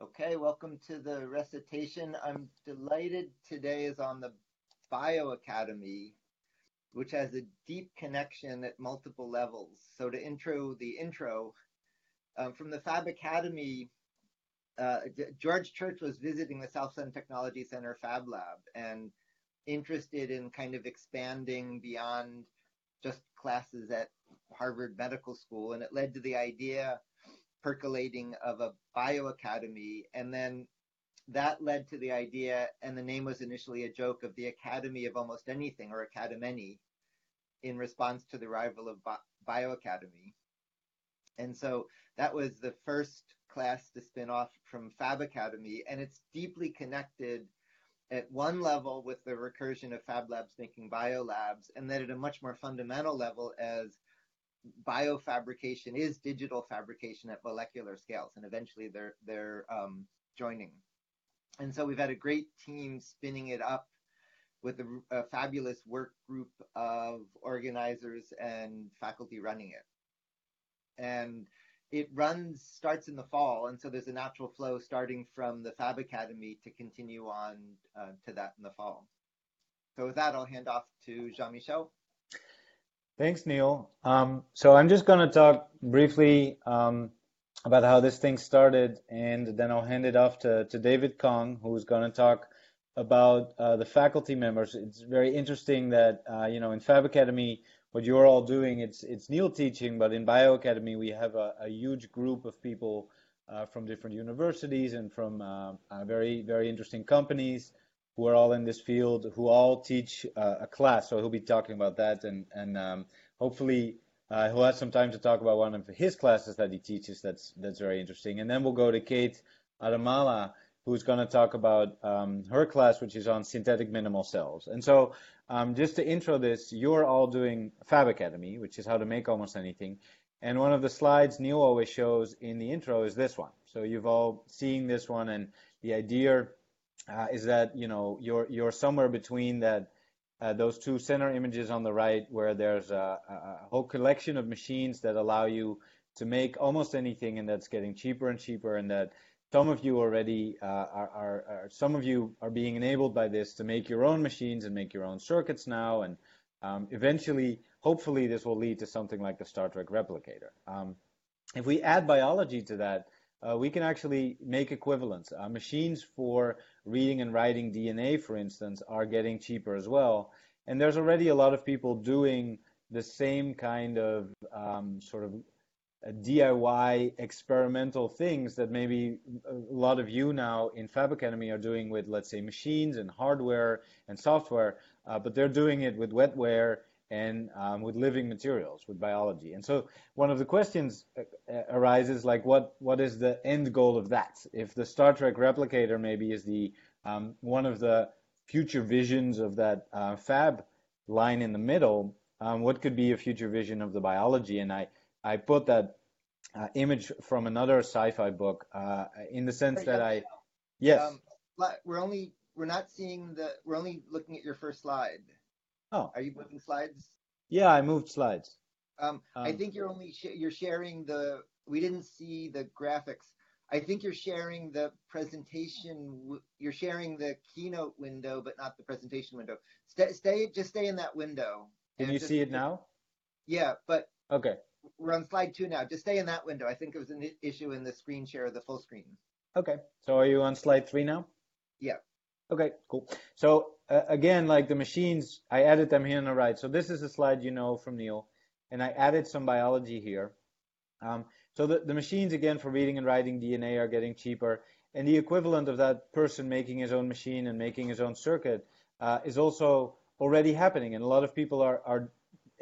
Okay, welcome to the recitation. I'm delighted today is on the Bio Academy, which has a deep connection at multiple levels. So to intro the intro, um, from the Fab Academy, uh, George Church was visiting the South End Technology Center Fab Lab and interested in kind of expanding beyond just classes at Harvard Medical School. And it led to the idea percolating of a bio academy. And then that led to the idea, and the name was initially a joke of the Academy of Almost Anything or Academany in response to the arrival of Bio Academy. And so that was the first class to spin off from Fab Academy, and it's deeply connected at one level with the recursion of Fab Labs making bio labs, and then at a much more fundamental level as biofabrication is digital fabrication at molecular scales, and eventually they're they're um, joining. And so we've had a great team spinning it up with a, a, fabulous work group of organizers and faculty running it. And it runs starts in the fall, and so there's a natural flow starting from the Fab Academy to continue on uh, to that in the fall. So with that, I'll hand off to Jean-Michel. Thanks, Neil. Um, so I'm just going to talk briefly um, about how this thing started, and then I'll hand it off to, to David Kong, who's going to talk about uh, the faculty members. It's very interesting that, uh, you know, in Fab Academy, what you're all doing, it's, it's Neil teaching, but in Bio Academy, we have a, a huge group of people uh, from different universities and from uh, uh, very, very interesting companies who are all in this field, who all teach uh, a class. So he'll be talking about that, and and um, hopefully uh, he'll have some time to talk about one of his classes that he teaches. That's that's very interesting. And then we'll go to Kate Adamala, who's going to talk about um, her class, which is on synthetic minimal cells. And so, um, just to intro this, you're all doing Fab Academy, which is how to make almost anything. And one of the slides Neil always shows in the intro is this one. So you've all seen this one, and the idea uh, is that you know you're you're somewhere between that uh, those two center images on the right, where there's a, a, whole collection of machines that allow you to make almost anything, and that's getting cheaper and cheaper, and that some of you already uh, are, are, are, some of you are being enabled by this to make your own machines and make your own circuits now, and um, eventually, hopefully, this will lead to something like the Star Trek replicator. Um, if we add biology to that, uh, we can actually make equivalents. Uh, machines for reading and writing DNA, for instance, are getting cheaper as well. And there's already a lot of people doing the same kind of um, sort of uh, DIY experimental things that maybe a lot of you now in Fab Academy are doing with, let's say, machines and hardware and software, uh, but they're doing it with wetware and um, with living materials, with biology. And so one of the questions uh, uh, arises like, what what is the end goal of that? If the Star Trek replicator maybe is the um, one of the future visions of that uh, fab line in the middle, um, what could be a future vision of the biology? And I I put that uh, image from another sci-fi book uh, in the sense that I yes. Um, we're only we're not seeing the we're only looking at your first slide. Oh, are you moving slides? Yeah, I moved slides. Um, um, I think you're only sh- you're sharing the. We didn't see the graphics. I think you're sharing the presentation. W- you're sharing the keynote window, but not the presentation window. Stay, stay, just stay in that window. Can you just, see it now? Yeah, but okay. We're on slide two now. Just stay in that window. I think it was an issue in the screen share of the full screen. Okay. So are you on slide three now? Yeah. Okay, cool. So uh, again, like the machines, I added them here on the right. So this is a slide you know from Neil, and I added some biology here. Um, so the, the machines, again, for reading and writing DNA are getting cheaper, and the equivalent of that person making his own machine and making his own circuit uh, is also already happening, and a lot of people are, are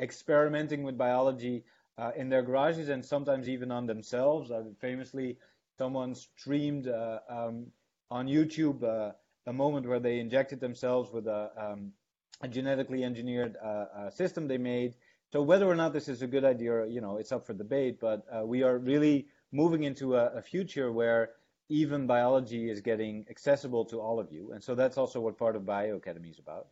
experimenting with biology uh, in their garages and sometimes even on themselves. Uh, famously, someone streamed uh, um, on YouTube uh, a moment where they injected themselves with a, um, a genetically engineered uh, uh, system they made. So whether or not this is a good idea, you know, it's up for debate. But uh, we are really moving into a, a, future where even biology is getting accessible to all of you, and so that's also what part of Bio Academy is about.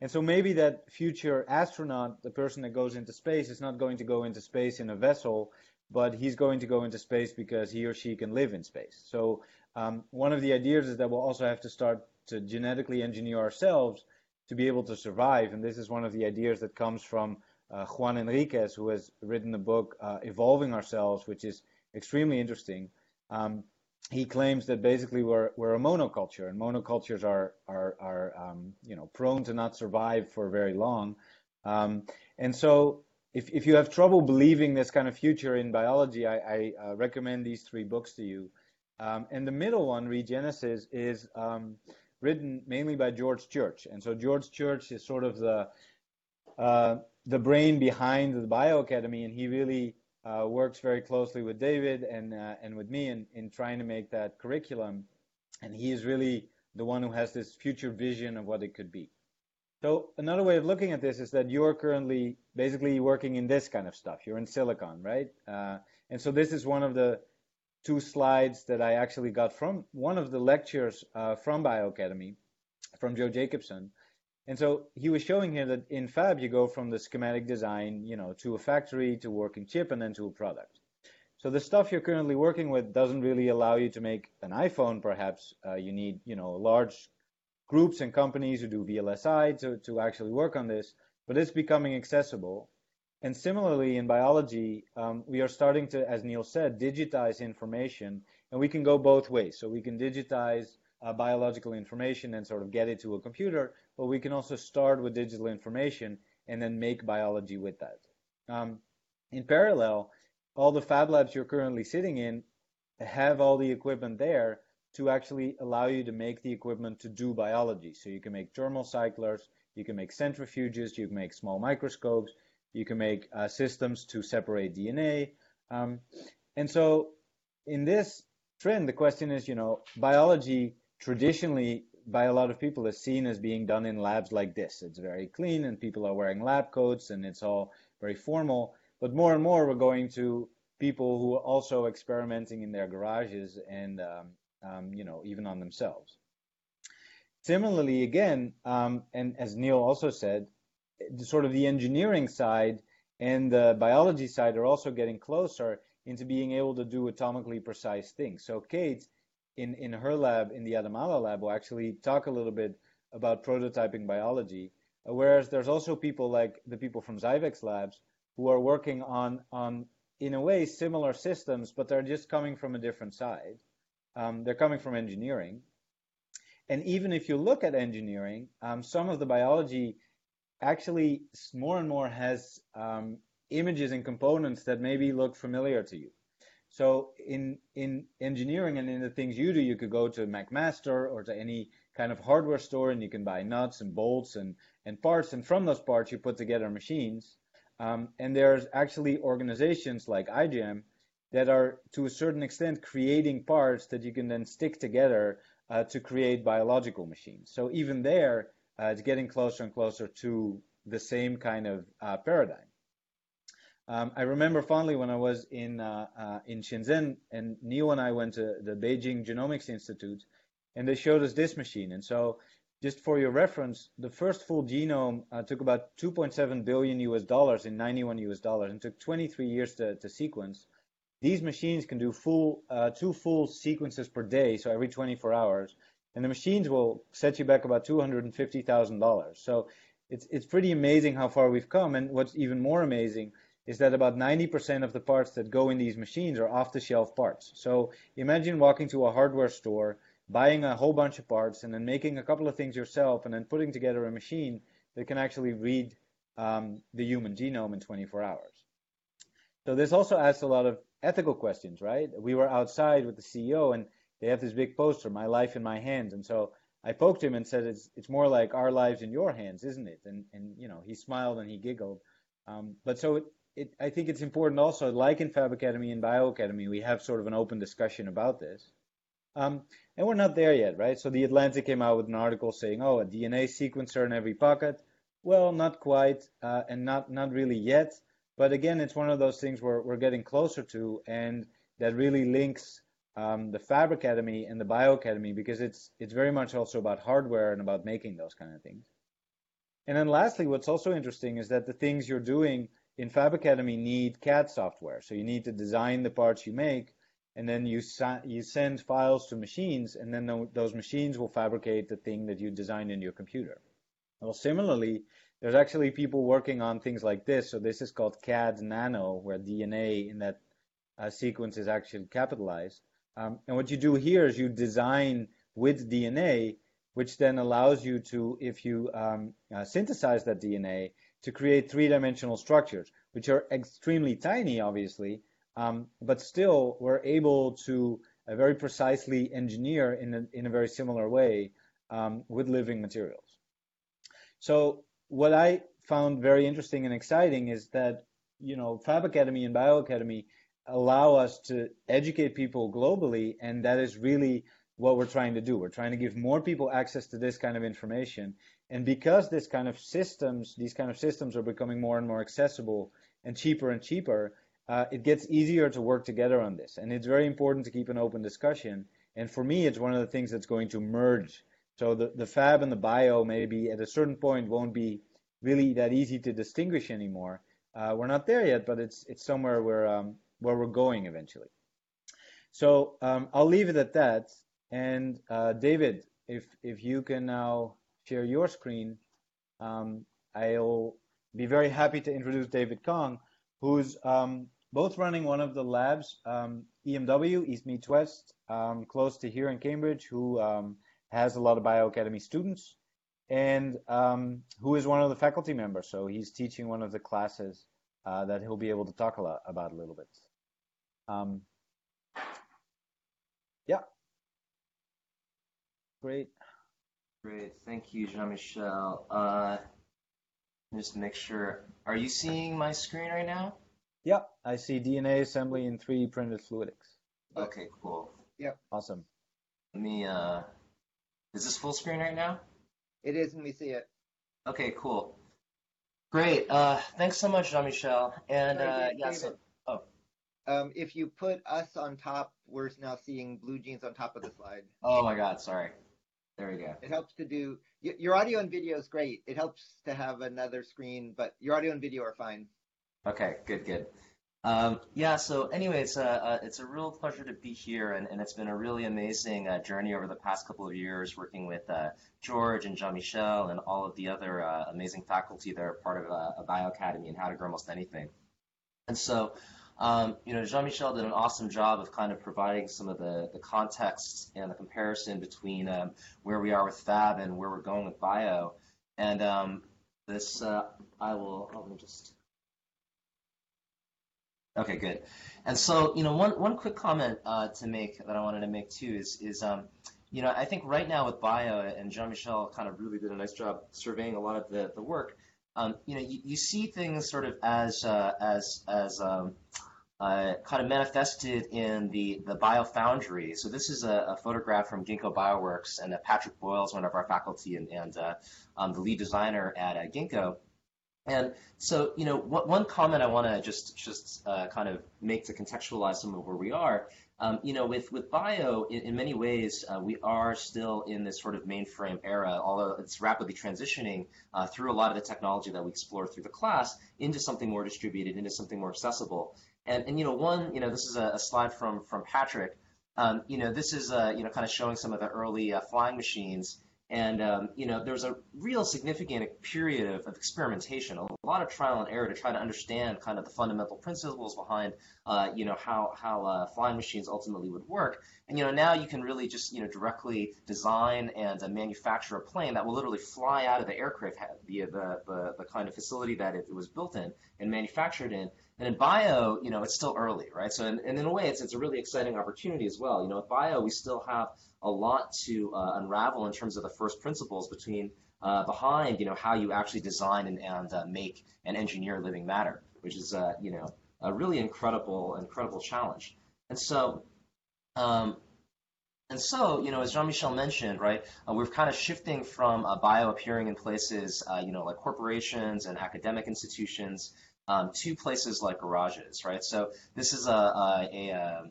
And so maybe that future astronaut, the person that goes into space, is not going to go into space in a vessel, but he's going to go into space because he or she can live in space. So um, one of the ideas is that we'll also have to start to genetically engineer ourselves to be able to survive. And this is one of the ideas that comes from uh, Juan Enriquez, who has written the book uh, Evolving Ourselves, which is extremely interesting. Um, he claims that basically we're, we're a monoculture, and monocultures are are, are um, you know prone to not survive for very long. Um, and so, if if you have trouble believing this kind of future in biology, I, I uh, recommend these three books to you. Um, and the middle one, Regenesis, is um, written mainly by George Church. And so George Church is sort of the uh, the brain behind the Bioacademy, and he really uh, works very closely with David and uh, and with me in, in trying to make that curriculum. And he is really the one who has this future vision of what it could be. So another way of looking at this is that you're currently basically working in this kind of stuff. You're in silicon, right? Uh, and so this is one of the two slides that I actually got from one of the lectures uh, from Bioacademy, from Joe Jacobson. And so he was showing here that in fab you go from the schematic design, you know, to a factory, to working chip, and then to a product. So the stuff you're currently working with doesn't really allow you to make an iPhone. Perhaps uh, you need, you know, large groups and companies who do VLSI to, to actually work on this, but it's becoming accessible. And similarly, in biology, um, we are starting to, as Neil said, digitize information, and we can go both ways. So we can digitize uh, biological information and sort of get it to a computer, but we can also start with digital information and then make biology with that. Um, in parallel, all the fab labs you're currently sitting in have all the equipment there to actually allow you to make the equipment to do biology. So you can make thermal cyclers, you can make centrifuges, you can make small microscopes, you can make uh, systems to separate DNA. Um, and so in this trend, the question is, you know, biology traditionally by a lot of people is seen as being done in labs like this. It's very clean and people are wearing lab coats and it's all very formal. But more and more we're going to people who are also experimenting in their garages and, um, um, you know, even on themselves. Similarly, again, um, and as Neil also said, sort of the engineering side and the biology side are also getting closer into being able to do atomically precise things. So Kate, in, in her lab, in the Adamala lab, will actually talk a little bit about prototyping biology. Whereas there's also people like the people from Zyvex labs who are working on, on in a way, similar systems, but they're just coming from a different side. Um, they're coming from engineering. And even if you look at engineering, um, some of the biology actually more and more has um, images and components that maybe look familiar to you. So in in engineering and in the things you do, you could go to McMaster or to any kind of hardware store and you can buy nuts and bolts and, and parts. And from those parts, you put together machines. Um, and there's actually organizations like iGEM that are to a certain extent creating parts that you can then stick together uh, to create biological machines. So even there, uh, it's getting closer and closer to the same kind of uh, paradigm. Um, I remember fondly when I was in uh, uh, in Shenzhen, and Neil and I went to the Beijing Genomics Institute, and they showed us this machine. And so, just for your reference, the first full genome uh, took about 2.7 billion US dollars in 91 US dollars, and took 23 years to, to sequence. These machines can do full uh, two full sequences per day, so every 24 hours, and the machines will set you back about $250,000. So it's it's pretty amazing how far we've come. And what's even more amazing is that about 90% of the parts that go in these machines are off-the-shelf parts. So imagine walking to a hardware store, buying a whole bunch of parts, and then making a couple of things yourself, and then putting together a machine that can actually read um, the human genome in 24 hours. So this also asks a lot of ethical questions, right? We were outside with the CEO, and they have this big poster, "My life in my hands," and so I poked him and said, "It's it's more like our lives in your hands, isn't it?" And and you know he smiled and he giggled. Um, but so it, it, I think it's important also, like in Fab Academy and Bioacademy, we have sort of an open discussion about this. Um, and we're not there yet, right? So the Atlantic came out with an article saying, "Oh, a DNA sequencer in every pocket." Well, not quite, uh, and not not really yet. But again, it's one of those things where we're getting closer to, and that really links um, the Fab Academy and the Bio Academy because it's it's very much also about hardware and about making those kind of things. And then lastly, what's also interesting is that the things you're doing in Fab Academy need CAD software. So you need to design the parts you make, and then you you send files to machines, and then the, those machines will fabricate the thing that you designed in your computer. Well, similarly, there's actually people working on things like this. So this is called caDNAno, where DNA in that uh, sequence is actually capitalized. Um, and what you do here is you design with DNA, which then allows you to, if you um, uh, synthesize that DNA, to create three-dimensional structures, which are extremely tiny, obviously, um, but still we're able to uh, very precisely engineer in a, in a very similar way um, with living materials. So what I found very interesting and exciting is that you know Fab Academy and Bio Academy allow us to educate people globally, and that is really what we're trying to do. We're trying to give more people access to this kind of information, and because this kind of systems, these kind of systems are becoming more and more accessible and cheaper and cheaper, uh, it gets easier to work together on this. And it's very important to keep an open discussion. And for me, it's one of the things that's going to merge. So the, the fab and the bio maybe at a certain point won't be really that easy to distinguish anymore. Uh, we're not there yet, but it's it's somewhere where um, where we're going eventually. So um, I'll leave it at that. And uh, David, if if you can now share your screen, um, I'll be very happy to introduce David Kong, who's um, both running one of the labs, um, EMW, East Meets West, um, close to here in Cambridge, who um, has a lot of Bioacademy students, and who is one of the faculty members. So he's teaching one of the classes uh, that he'll be able to talk a lot about a little bit. Um, yeah. Great. Great. Thank you, Jean-Michel. Uh, just make sure. Are you seeing my screen right now? Yeah, I see DNA assembly in 3D printed fluidics. Okay, cool. Yep. Awesome. Let me, uh, is this full screen right now? It is, and we see it. Okay, cool. Great. Uh, thanks so much, Jean-Michel. And, uh, yeah, so, Um, if you put us on top, we're now seeing BlueJeans on top of the slide. oh my God, sorry. There we go. It helps to do your audio and video is great. It helps to have another screen, but your audio and video are fine. Okay, good, good. Um, yeah, so anyway, it's a, uh, it's a real pleasure to be here, and, and it's been a really amazing uh, journey over the past couple of years working with uh, George and Jean-Michel and all of the other uh, amazing faculty that are part of uh, a Bioacademy and how to grow almost anything. And so, um, you know, Jean-Michel did an awesome job of kind of providing some of the, the context and the comparison between um, where we are with Fab and where we're going with Bio. And um, this, uh, I will, let me just Okay, good. And so, you know, one one quick comment uh, to make that I wanted to make too is is um, you know, I think right now with bio and Jean-Michel kind of really did a nice job surveying a lot of the, the work. Um, you know, you, you see things sort of as uh, as as um, uh, kind of manifested in the the biofoundry. So this is a, a photograph from Ginkgo Bioworks, and uh, Patrick Boyle is one of our faculty and, and uh, um, the lead designer at uh, Ginkgo. And so, you know, one, one comment I want to just just uh, kind of make to contextualize some of where we are, um, you know, with with bio, in, in many ways, uh, we are still in this sort of mainframe era, although it's rapidly transitioning through a lot of the technology that we explore through the class into something more distributed, into something more accessible. And and you know, one, you know, this is a, a slide from from Patrick. Um, you know, this is uh, you know kind of showing some of the early uh, flying machines. And um, you know, there's a real significant period of, of, experimentation, a lot of trial and error to try to understand kind of the fundamental principles behind, uh, you know, how how uh, flying machines ultimately would work. And you know, now you can really just you know directly design and uh, manufacture a plane that will literally fly out of the aircraft via the, the the kind of facility that it was built in and manufactured in. And in bio, you know, it's still early, right? So, in, and in a way, it's it's a really exciting opportunity as well. You know, with bio, we still have a lot to uh, unravel in terms of the first principles between uh, behind you know how you actually design and, and uh, make and engineer living matter, which is uh, you know a really incredible incredible challenge. And so. Um, and so, you know, as Jean-Michel mentioned, right, uh, we're kind of shifting from uh, bio appearing in places, you know, like corporations and academic institutions um, to places like garages, right? So this is a, a, a,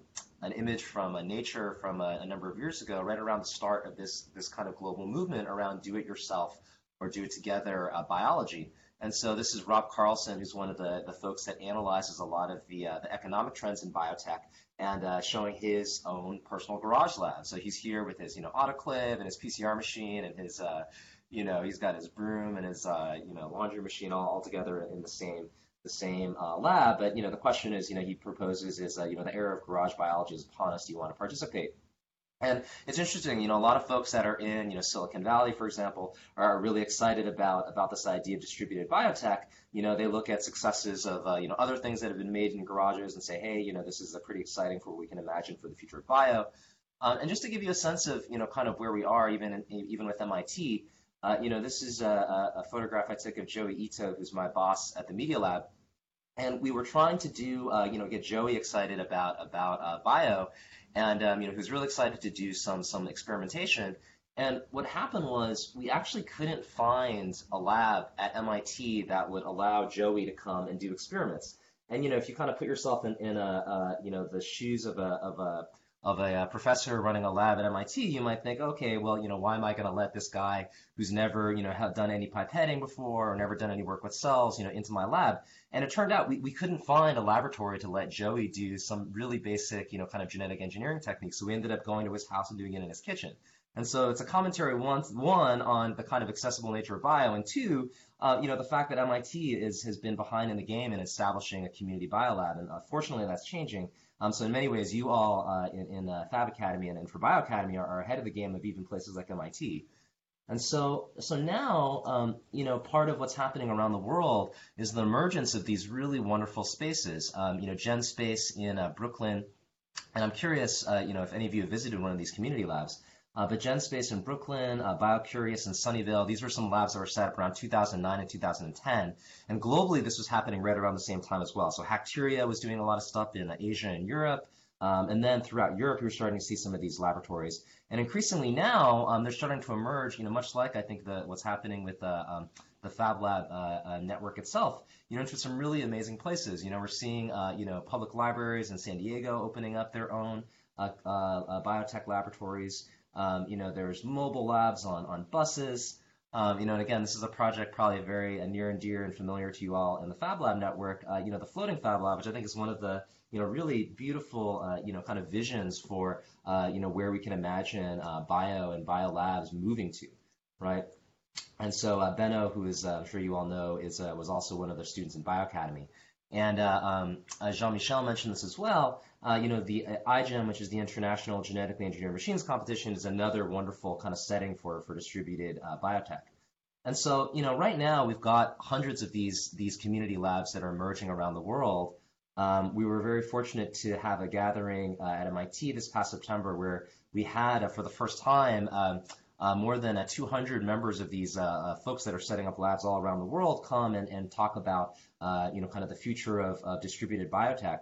an image from a Nature from a, a, number of years ago, right around the start of this this kind of global movement around do-it-yourself or do-it-together uh, biology. And so this is Rob Carlson, who's one of the, the folks that analyzes a lot of the, uh, the economic trends in biotech and uh, showing his own personal garage lab. So he's here with his, you know, autoclave and his PCR machine and his, uh, you know, he's got his broom and his, uh, you know, laundry machine all, all together in the same the same uh, lab. But you know, the question is, you know, he proposes is, uh, you know, the era of garage biology is upon us. Do you want to participate? And it's interesting, you know, a lot of folks that are in, you know, Silicon Valley, for example, are really excited about about this idea of distributed biotech. You know, they look at successes of, uh, you know, other things that have been made in garages and say, hey, you know, this is a pretty exciting for what we can imagine for the future of bio. Um, and just to give you a sense of, you know, kind of where we are, even even with MIT, uh, you know, this is a, a, photograph I took of Joi Ito, who's my boss at the Media Lab, and we were trying to do, uh, you know, get Joi excited about about uh, bio and um, you know he was really excited to do some some experimentation. And what happened was we actually couldn't find a lab at MIT that would allow Joey to come and do experiments. And you know if you kind of put yourself in, in a you know the shoes of a of a of a uh, professor running a lab at MIT, you might think, okay, well, you know, why am I going to let this guy who's never, you know, done any pipetting before or never done any work with cells, you know, into my lab? And it turned out we, we couldn't find a laboratory to let Joi do some really basic, you know, kind of genetic engineering techniques. So we ended up going to his house and doing it in his kitchen. And so it's a commentary one, one on the kind of accessible nature of bio, and two, uh, you know, the fact that MIT is has been behind in the game in establishing a community biolab, and uh, fortunately that's changing. Um, so in many ways, you all uh, in, in uh, Fab Academy and, and for Bio Academy are, are, ahead of the game of even places like MIT. And so, so now, um, you know, part of what's happening around the world is the emergence of these really wonderful spaces. Um, you know, GenSpace in uh, Brooklyn, and I'm curious, uh, you know, if any of you have visited one of these community labs. Uh, but GenSpace in Brooklyn, uh, BioCurious in Sunnyvale, these were some labs that were set up around 2009 and 2010. And globally, this was happening right around the same time as well. So Hacteria was doing a lot of stuff in Asia and Europe. Um, and then throughout Europe, were starting to see some of these laboratories. And increasingly now, um, they're starting to emerge, you know, much like I think the, what's happening with the, um, the Fab Lab uh, uh, network itself, you know, into some really amazing places. You know, we're seeing, uh, you know, public libraries in San Diego opening up their own uh, uh, biotech laboratories. Um, you know, there's mobile labs on, on buses. Um, you know, and again, this is a project probably very uh, near and dear and familiar to you all in the Fab Lab network. Uh, you know, the floating Fab Lab, which I think is one of the you know really beautiful uh, you know kind of visions for uh, you know where we can imagine uh, bio and bio labs moving to, right? And so uh, Benno, who is I'm sure you all know, is was also one of the students in Bio Academy. And um, Jean-Michel mentioned this as well. Uh, you know, the uh, iGEM, which is the International Genetically Engineered Machines Competition, is another wonderful kind of setting for, for distributed uh, biotech. And so, you know, right now we've got hundreds of these these community labs that are emerging around the world. Um, we were very fortunate to have a gathering uh, at MIT this past September where we had, uh, for the first time, um, uh, more than uh, 200 members of these uh, folks that are setting up labs all around the world come and, and talk about, you know, kind of the future of, of distributed biotech.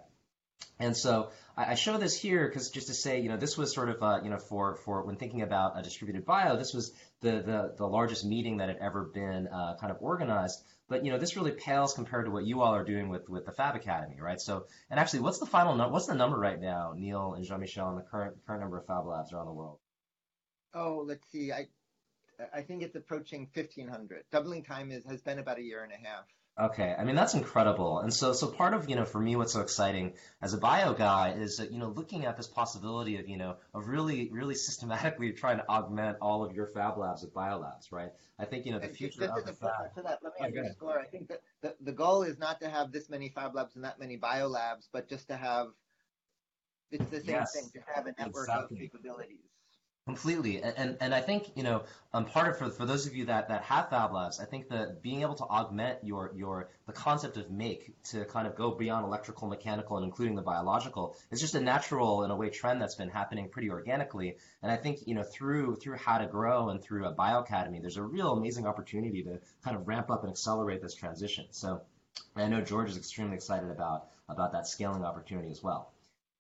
And so I, I show this here because just to say, you know, this was sort of, uh, you know, for, for when thinking about a distributed bio, this was the, the, the largest meeting that had ever been uh, kind of organized. But, you know, this really pales compared to what you all are doing with, with the Fab Academy, right? So, and actually, what's the final? What's the number right now, Neil and Jean-Michel, on the current, current number of Fab Labs around the world? Oh, let's see. I, I think it's approaching 1,500. Doubling time is, has been about a year and a half. Okay, I mean that's incredible, and so so part of you know for me what's so exciting as a bio guy is that you know looking at this possibility of you know of really really systematically trying to augment all of your fab labs with bio labs, right? I think you know the future just of the fab. To that, let me oh, underscore. I think that the, the goal is not to have this many fab labs and that many bio labs, but just to have it's the same yes, thing to have a network exactly. of capabilities. Completely, and, and, I think you know um, part of for for those of you that that have Fab Labs, I think that being able to augment your your the concept of make to kind of go beyond electrical, mechanical, and including the biological is just a natural in a way trend that's been happening pretty organically. And I think you know through through how to grow and through a Bio Academy, there's a real amazing opportunity to kind of ramp up and accelerate this transition. So I know George is extremely excited about about that scaling opportunity as well.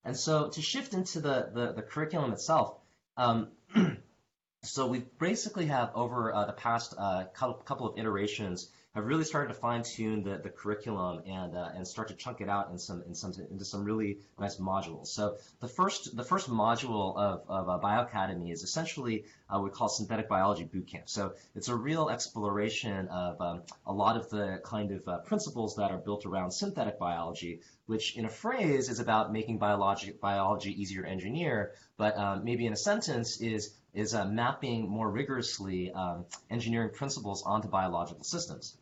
And so to shift into the the, the curriculum itself. Um, so we basically have over uh, the past uh, couple of iterations have really started to fine tune the, the curriculum and uh, and start to chunk it out in some in some into some really nice modules. So the first the first module of of uh, Bioacademy is essentially uh, we call synthetic biology bootcamp. So it's a real exploration of um, a lot of the kind of uh, principles that are built around synthetic biology, which in a phrase is about making biology biology easier to engineer, but um, maybe in a sentence is is uh, mapping more rigorously um, engineering principles onto biological systems.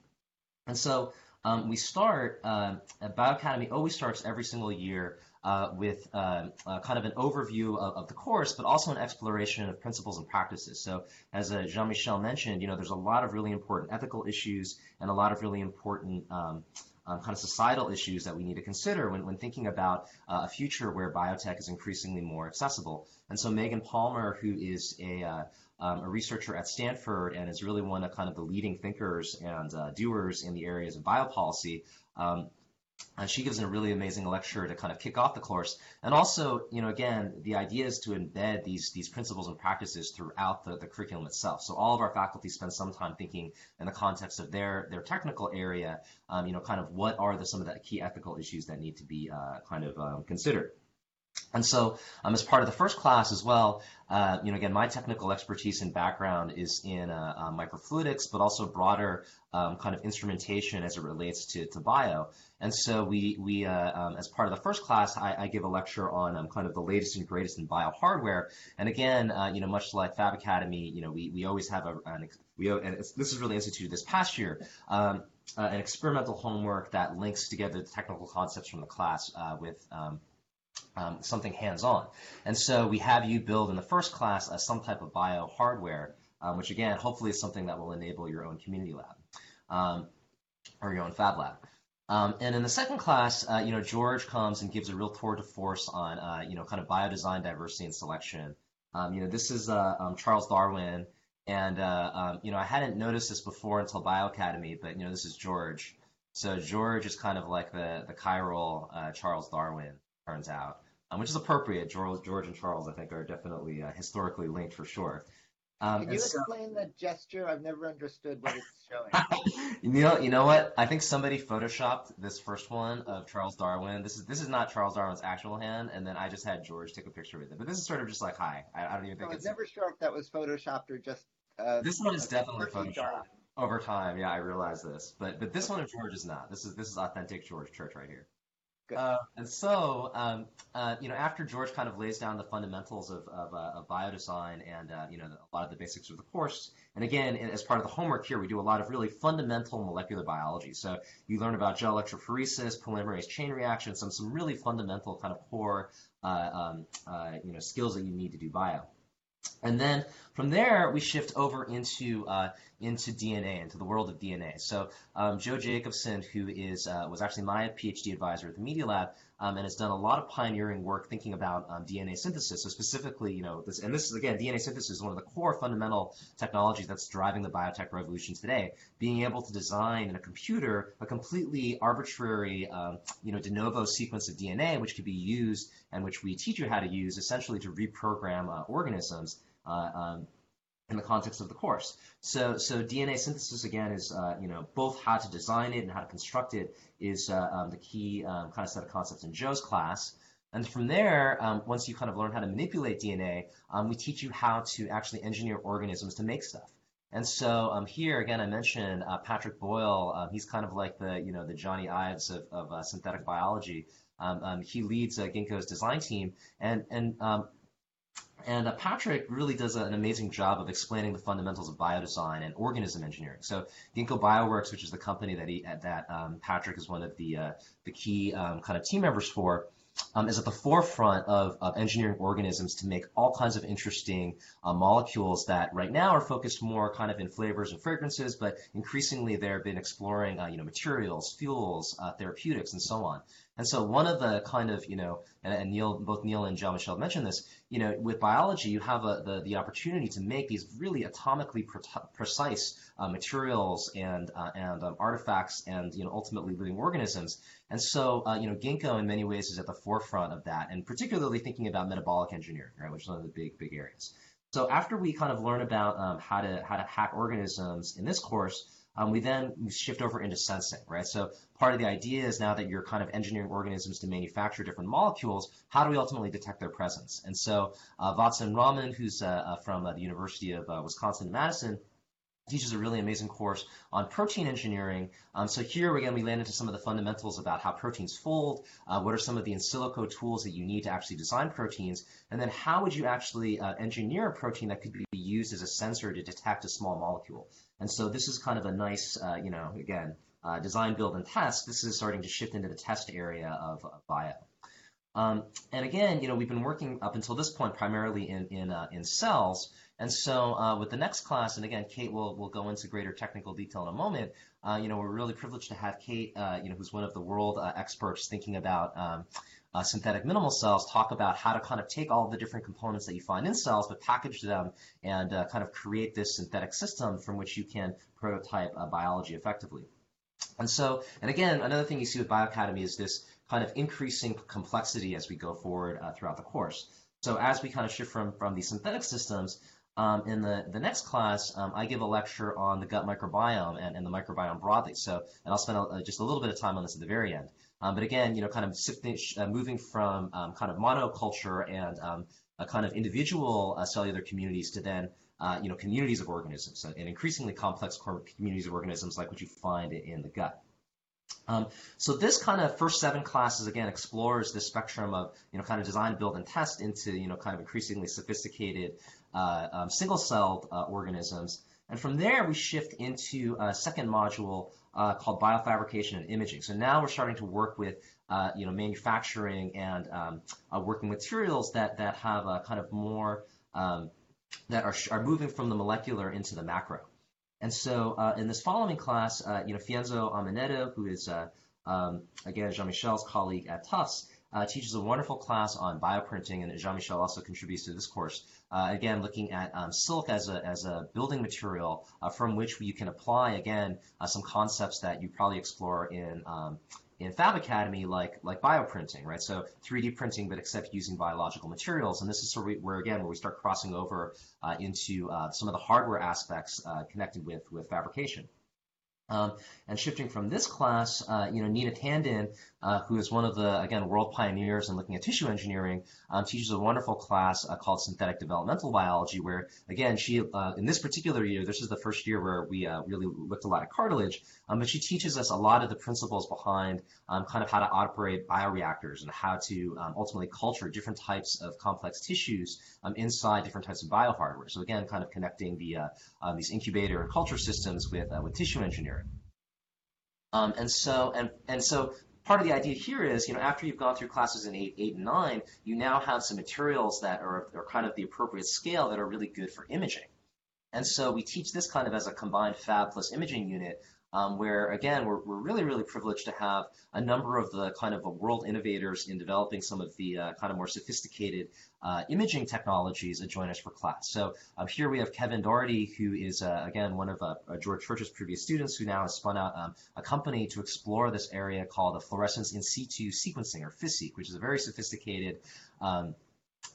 And so um, we start, uh, Bioacademy always starts every single year uh, with uh, kind of an overview of, of, the course, but also an exploration of principles and practices. So as uh, Jean-Michel mentioned, you know, there's a lot of really important ethical issues and a lot of really important um, um, kind of societal issues that we need to consider when, when thinking about uh, a future where biotech is increasingly more accessible. And so Megan Palmer, who is a, uh, um, a researcher at Stanford and is really one of kind of the leading thinkers and uh, doers in the areas of biopolicy, um, and she gives a really amazing lecture to kind of kick off the course. And also, you know, again, the idea is to embed these these principles and practices throughout the, the curriculum itself. So all of our faculty spend some time thinking in the context of their their technical area, um, you know, kind of what are the some of the key ethical issues that need to be uh, kind of um, considered. And so, um, as part of the first class as well, uh, you know, again, my technical expertise and background is in uh, uh, microfluidics, but also broader um, kind of instrumentation as it relates to, to bio. And so we, we uh, um, as part of the first class, I, I give a lecture on um, kind of the latest and greatest in bio hardware. And again, uh, you know, much like Fab Academy, you know, we, we always have a, an, we, and this is really instituted this past year, um, uh, an experimental homework that links together the technical concepts from the class with um, something hands-on. And so we have you build in the first class uh, some type of bio hardware, um, which again, hopefully is something that will enable your own community lab um, or your own fab lab. Um, and in the second class, uh, you know, George comes and gives a real tour de force on, uh, you know, kind of biodesign, diversity, and selection. Um, you know, this is uh, um, Charles Darwin, and uh, you know, I hadn't noticed this before until Bioacademy, but you know, this is George. So George is kind of like the the chiral Charles Darwin turns out, um, which is appropriate. George, George and Charles, I think, are definitely uh, historically linked for sure. Um, Can you explain so, the gesture? I've never understood what it's showing. you know, you know what? I think somebody photoshopped this first one of Charles Darwin. This is this is not Charles Darwin's actual hand, and then I just had George take a picture with it. But this is sort of just like hi. I, I don't even think. I was never sure if that was photoshopped or just. Uh, this one is definitely photoshopped. Darwin. Over time, yeah, I realize this, but but this one of George is not. This is this is authentic George Church right here. Uh, and so, um, uh, you know, after George kind of lays down the fundamentals of, of, uh, of biodesign and, uh, you know, a lot of the basics of the course, and again, as part of the homework here, we do a lot of really fundamental molecular biology. So you learn about gel electrophoresis, polymerase chain reactions, some, some really fundamental kind of core, uh, um, uh, you know, skills that you need to do bio. And then from there, we shift over into uh, into DNA, into the world of DNA. So um, Joe Jacobson, who is uh, was actually my PhD advisor at the Media Lab, um, and has done a lot of pioneering work thinking about um, DNA synthesis. So specifically, you know, this, and this is again, DNA synthesis is one of the core fundamental technologies that's driving the biotech revolution today. Being able to design in a computer a completely arbitrary, um, you know, de novo sequence of DNA, which could be used and which we teach you how to use essentially to reprogram uh, organisms. Uh, um, in the context of the course. So, so DNA synthesis again is, uh, you know, both how to design it and how to construct it is uh, um, the key um, kind of set of concepts in Joe's class. And from there, um, once you kind of learn how to manipulate DNA, um, we teach you how to actually engineer organisms to make stuff. And so um, here again, I mentioned uh, Patrick Boyle. Um, he's kind of like the, you know, the Jony Ives of, of uh, synthetic biology. he leads uh, Ginkgo's design team, and and and uh, Patrick really does a, an amazing job of explaining the fundamentals of biodesign and organism engineering. So Ginkgo Bioworks, which is the company that he, that um, Patrick is one of the uh, the key um, kind of team members for, um, is at the forefront of, of, engineering organisms to make all kinds of interesting uh, molecules that right now are focused more kind of in flavors and fragrances, but increasingly they've been exploring, uh, you know, materials, fuels, uh, therapeutics, and so on. And so one of the kind of, you know, and, and Neil, both Neil and Jean Michel mentioned this, you know, with biology, you have a, the, the opportunity to make these really atomically pre- precise uh, materials and, uh, and um, artifacts and, you know, ultimately living organisms. And so, uh, you know, Ginkgo in many ways is at the forefront of that, and particularly thinking about metabolic engineering, right, which is one of the big, big areas. So after we kind of learn about um, how to how to hack organisms in this course, um, we then shift over into sensing, right? So part of the idea is now that you're kind of engineering organisms to manufacture different molecules, how do we ultimately detect their presence? And so uh, Vatsal Raman, who's uh, uh from uh, the University of uh, Wisconsin-Madison, teaches a really amazing course on protein engineering. Um, so here again, we land into some of the fundamentals about how proteins fold, uh, what are some of the in silico tools that you need to actually design proteins, and then how would you actually uh, engineer a protein that could be used as a sensor to detect a small molecule. And so this is kind of a nice, uh, you know, again, uh, design, build, and test. This is starting to shift into the test area of, of bio. Um, and again, you know, we've been working up until this point primarily in in, uh, in cells. And so uh, with the next class, and again, Kate will, will go into greater technical detail in a moment, uh, you know, we're really privileged to have Kate, uh, you know, who's one of the world uh, experts thinking about um, uh, synthetic minimal cells, talk about how to kind of take all the different components that you find in cells, but package them and uh, kind of create this synthetic system from which you can prototype biology effectively. And so, and again, another thing you see with Bioacademy is this kind of increasing complexity as we go forward throughout the course. So as we kind of shift from, from these synthetic systems, um, in the, the next class, um, I give a lecture on the gut microbiome and, and the microbiome broadly. So, and I'll spend a, just a little bit of time on this at the very end. Um, but again, you know, kind of uh, moving from um, kind of monoculture and um, a kind of individual uh, cellular communities to then, uh, you know, communities of organisms and increasingly complex communities of organisms like what you find in the gut. Um, so this kind of first seven classes again explores the spectrum of you know kind of design, build, and test into you know kind of increasingly sophisticated uh, um, single-celled uh, organisms. And from there, we shift into a second module uh, called biofabrication and imaging. So now we're starting to work with uh, you know manufacturing and um, uh, working materials that that have a kind of more um, that are, are moving from the molecular into the macro. And so uh, in this following class, uh, you know, Fiorenzo Omenetto, who is, uh, um, again, Jean-Michel's colleague at Tufts, uh, teaches a wonderful class on bioprinting, and Jean-Michel also contributes to this course. Uh, again, looking at um, silk as a, as a building material uh, from which you can apply, again, some concepts that you probably explore in um, in Fab Academy like like bioprinting, right? So 3D printing, but except using biological materials. And this is sort of where again where we start crossing over uh, into uh, some of the hardware aspects uh, connected with with fabrication. Um, and shifting from this class, uh, you know, Nina Tandon, uh, who is one of the, again, world pioneers in looking at tissue engineering, um, teaches a wonderful class uh, called Synthetic Developmental Biology, where, again, she, uh, in this particular year, this is the first year where we uh, really looked a lot at cartilage, um, but she teaches us a lot of the principles behind um, kind of how to operate bioreactors and how to um, ultimately culture different types of complex tissues um, inside different types of biohardware. So again, kind of connecting the, uh, these incubator and culture systems with, with tissue engineering. Um, and so and and so part of the idea here is, you know, after you've gone through classes in eight, eight and nine, you now have some materials that are, are kind of the appropriate scale that are really good for imaging. And so we teach this kind of as a combined fab plus imaging unit um, where again we're, we're really really privileged to have a number of the kind of world innovators in developing some of the uh, kind of more sophisticated uh, imaging technologies that join us for class. So um, here we have Evan Daugharthy, who is uh, again one of uh, George Church's previous students, who now has spun out um, a company to explore this area called the fluorescence in situ sequencing, or FISSEQ, which is a very sophisticated um,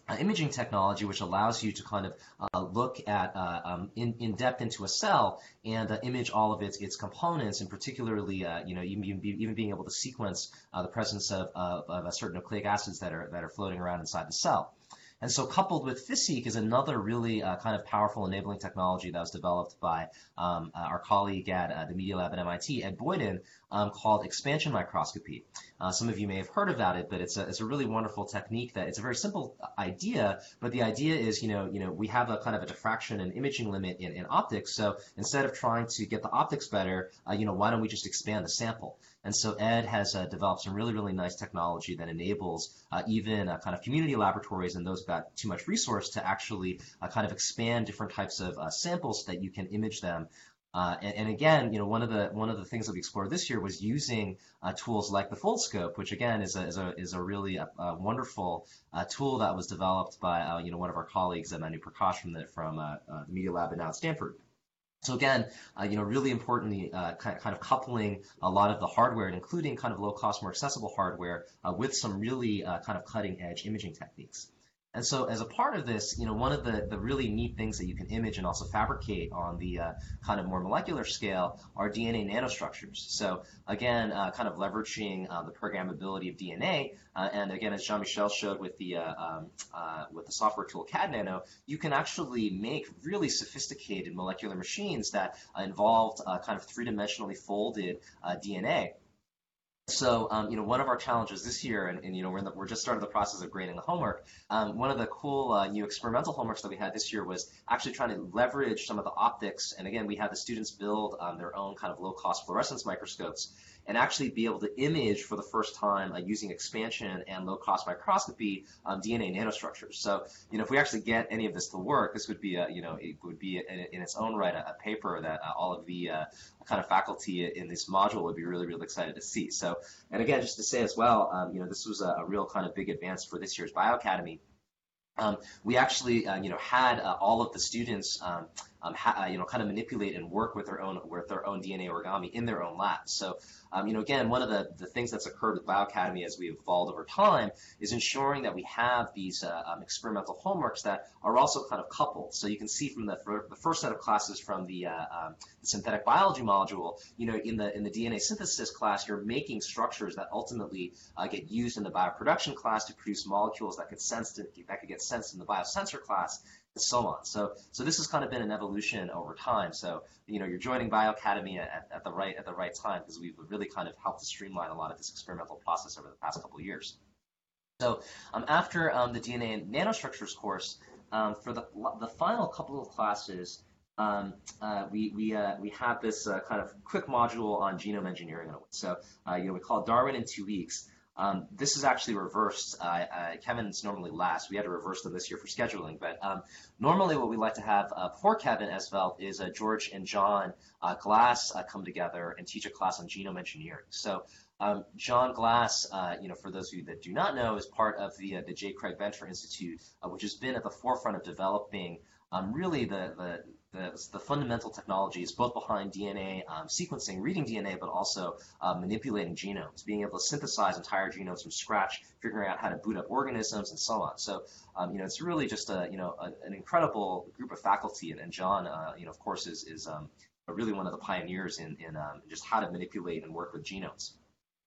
uh, imaging technology, which allows you to kind of uh, look at uh, um, in, in depth into a cell and uh, image all of its its components, and particularly, uh, you know, even, even being able to sequence the presence of, of, of certain nucleic acids that are that are floating around inside the cell. And so coupled with FISSEQ is another really uh, kind of powerful enabling technology that was developed by um, uh, our colleague at uh, the Media Lab at MIT, Ed Boyden, um, called expansion microscopy. Uh, some of you may have heard about it, but it's a, it's a really wonderful technique that it's a very simple idea, but the idea is, you know, you know, we have a kind of a diffraction and imaging limit in, in optics. So instead of trying to get the optics better, uh, you know, why don't we just expand the sample? And so Ed has uh, developed some really, really nice technology that enables uh, even uh, kind of community laboratories and those without too much resource to actually uh, kind of expand different types of uh, samples that you can image them. Uh, and, and, again, you know, one of the one of the things that we explored this year was using tools like the Foldscope, which again is a is a, is a really a, a wonderful tool that was developed by you know one of our colleagues, Manu Prakash from the from the Media Lab and now at Stanford. So again, uh, you know, really importantly, uh, kind, of, kind, of, coupling a lot of the hardware, and including kind of low cost, more accessible hardware, uh, with some really uh, kind of cutting edge imaging techniques. And so, as a part of this, you know, one of the, the really neat things that you can image and also fabricate on the uh, kind of more molecular scale are DNA nanostructures. So, again, uh, kind of leveraging uh, the programmability of DNA, uh, and again, as Jean-Michel showed with the uh, um, uh, with the software tool caDNAno, you can actually make really sophisticated molecular machines that involved kind of three-dimensionally folded DNA. So, um, you know, one of our challenges this year, and, and you know, we're, the, we're just started the process of grading the homework. Um, one of the cool uh, new experimental homeworks that we had this year was actually trying to leverage some of the optics. And again, we had the students build um, their own kind of low-cost fluorescence microscopes and actually be able to image for the first time uh, using expansion and low-cost microscopy um, DNA nanostructures. So, you know, if we actually get any of this to work, this would be, a, you know, it would be in, in its own right a, a paper that uh, all of the uh, kind of faculty in this module would be really, really excited to see. So, and again, just to say as well, um, you know, this was a, a, real kind of big advance for this year's Bioacademy. Um, we actually, uh, you know, had uh, all of the students, um, um, ha- uh, you know, kind of manipulate and work with their own with their own DNA origami in their own labs. So um, you know, again, one of the, the things that's occurred with Bioacademy as we've evolved over time is ensuring that we have these uh, um, experimental homeworks that are also kind of coupled. So you can see from the, the first set of classes from the, uh, um, the synthetic biology module, you know, in the in the DNA synthesis class, you're making structures that ultimately uh, get used in the bioproduction class to produce molecules that could sense to, that could get sensed in the biosensor class so on. So, so this has kind of been an evolution over time. So, you know, you're joining Bioacademy at, at the right at the right time because we've really kind of helped to streamline a lot of this experimental process over the past couple of years. So, um, after um, the DNA and nanostructures course, um, for the the final couple of classes, um, uh, we we uh, we have this uh, kind of quick module on genome engineering. So, uh, you know, we call Darwin in two weeks. Um, this is actually reversed. Uh, uh, Kevin's normally last. We had to reverse them this year for scheduling. But um, normally, what we like to have uh, before Kevin Esvelt is uh, George and John uh, Glass uh, come together and teach a class on genome engineering. So um, John Glass, you know, for those of you that do not know, is part of the the J. Craig Venter Institute, which has been at the forefront of developing um, really the, the the, the fundamental technologies, both behind DNA um, sequencing, reading DNA, but also uh, manipulating genomes, being able to synthesize entire genomes from scratch, figuring out how to boot up organisms, and so on. So, um, you know, it's really just a, you know, a, an incredible group of faculty, and, and John, uh, you know, of course, is, is um, really one of the pioneers in, in um, just how to manipulate and work with genomes.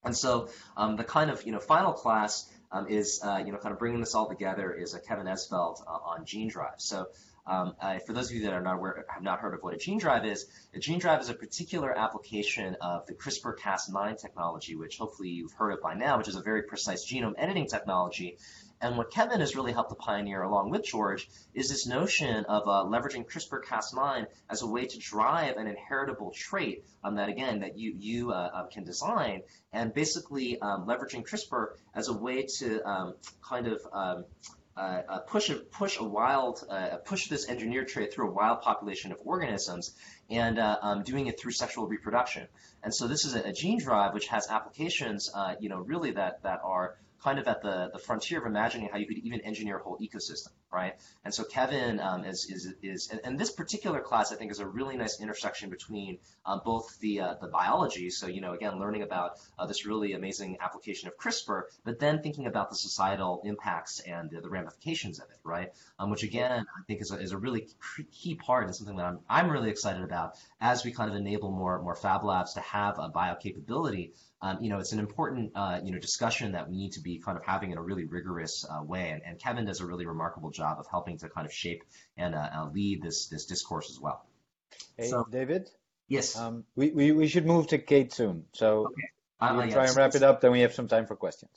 And so, um, the kind of, you know, final class um, is, uh, you know, kind of bringing this all together is a Kevin Esvelt uh, on GeneDrive. So um, uh, for those of you that are not aware, have not heard of what a gene drive is, a gene drive is a particular application of the CRISPR-Cas9 technology, which hopefully you've heard of by now, which is a very precise genome editing technology. And what Kevin has really helped to pioneer along with George is this notion of uh, leveraging CRISPR-Cas9 as a way to drive an inheritable trait um, that, again, that you, you uh, uh can design and basically um, leveraging CRISPR as a way to um, kind of um, uh, uh, push a push a wild uh, push this engineered trait through a wild population of organisms and uh, um, doing it through sexual reproduction. And so this is a, a gene drive which has applications, uh, you know, really that that are kind of at the, the frontier of imagining how you could even engineer a whole ecosystem, right? And so Kevin um, is, is, is and, and, this particular class, I think, is a really nice intersection between um, both the, uh, the biology, so, you know, again, learning about uh, this really amazing application of CRISPR, but then thinking about the societal impacts and the, the ramifications of it, right? Um, which, again, I think is a, is a really key part and something that I'm, I'm really excited about as we kind of enable more, more fab labs to have a bio capability um, you know, it's an important, uh, you know, discussion that we need to be kind of having in a really rigorous uh, way. And, and, Kevin does a really remarkable job of helping to kind of shape and uh, uh lead this this discourse as well. Hey, so, David. Yes. Um, we, we we should move to Kate soon, so okay. Uh, we'll try and wrap it up. Then we have some time for questions.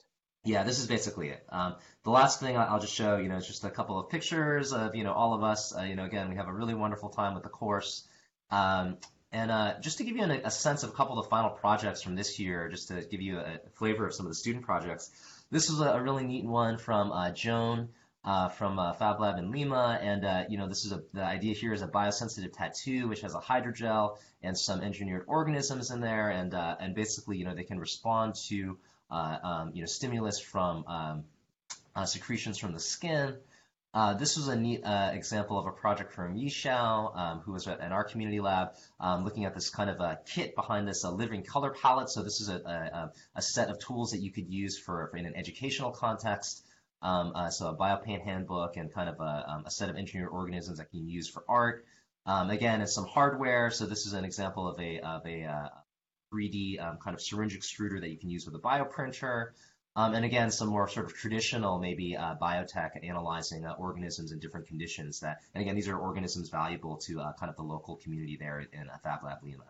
Yeah, this is basically it. Um, the last thing I'll just show, you know, is just a couple of pictures of, you know, all of us. Uh, you know, again, we have a really wonderful time with the course. Um, and uh, just to give you an, a sense of a couple of the final projects from this year, just to give you a flavor of some of the student projects, this was a, a really neat one from uh, Joan uh, from uh, Fab Lab in Lima. And, uh, you know, this is a, the idea here is a biosensitive tattoo, which has a hydrogel and some engineered organisms in there. And, uh, and basically, you know, they can respond to, um, you know, stimulus from um, secretions from the skin. Uh, this was a neat uh, example of a project from Yishao, um, who was at, our community lab, um, looking at this kind of a kit behind this uh, living color palette. So this is a, a, a, set of tools that you could use for, for in an educational context. Um, uh, so a biopaint handbook and kind of a, um, a, set of engineered organisms that can be used for art. Um, again, it's some hardware. So this is an example of a, of a uh, 3D um, kind of syringe extruder that you can use with a bioprinter. Um, and again, some more sort of traditional, maybe uh, biotech analyzing uh, organisms in different conditions. That, and again, these are organisms valuable to uh, kind of the local community there in uh, Fab Lab Lima.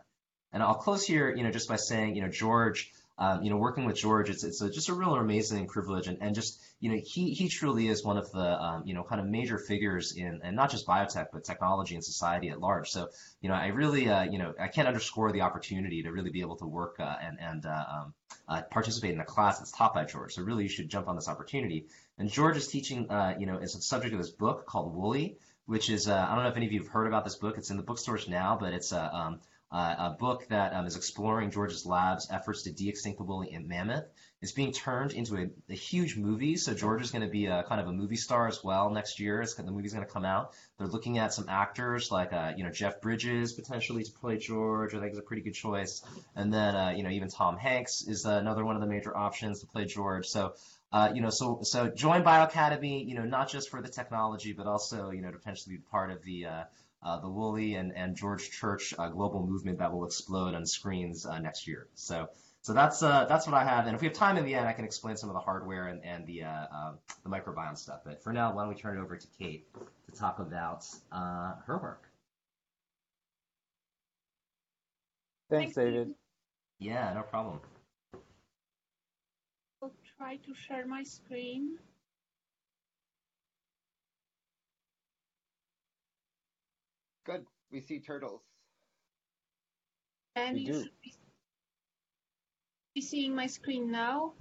And I'll close here, you know, just by saying, you know, George um, you know, working with George, it's, it's a, just a real amazing privilege. And, and just, you know, he, he truly is one of the, um, you know, kind of major figures in, and not just biotech, but technology and society at large. So, you know, I really, uh, you know, I can't underscore the opportunity to really be able to work uh, and, and uh, um, uh, participate in a class that's taught by George. So really, you should jump on this opportunity. And George is teaching, uh, you know, is a subject of this book called Woolly, which is, uh, I don't know if any of you have heard about this book. It's in the bookstores now, but it's a, um, a book that um, is exploring George's lab's efforts to de-extinct the woolly mammoth. It's being turned into a, a huge movie, so George is going to be a kind of a movie star as well next year. It's, the movie's going to come out. They're looking at some actors like uh, you know Jeff Bridges potentially to play George. I think is a pretty good choice. And then uh, you know even Tom Hanks is another one of the major options to play George. So. Uh, you know, so so join Bioacademy. You know, not just for the technology, but also you know to potentially be part of the uh, uh, the Woolly and, and George Church uh, global movement that will explode on screens uh, next year. So so that's uh, that's what I have. And if we have time in the end, I can explain some of the hardware and, and the uh, um, the microbiome stuff. But for now, why don't we turn it over to Kate to talk about uh, her work? Thanks, David. Yeah, no problem. I'll try to share my screen. Good. We see turtles. And We you do. should be, be seeing my screen now.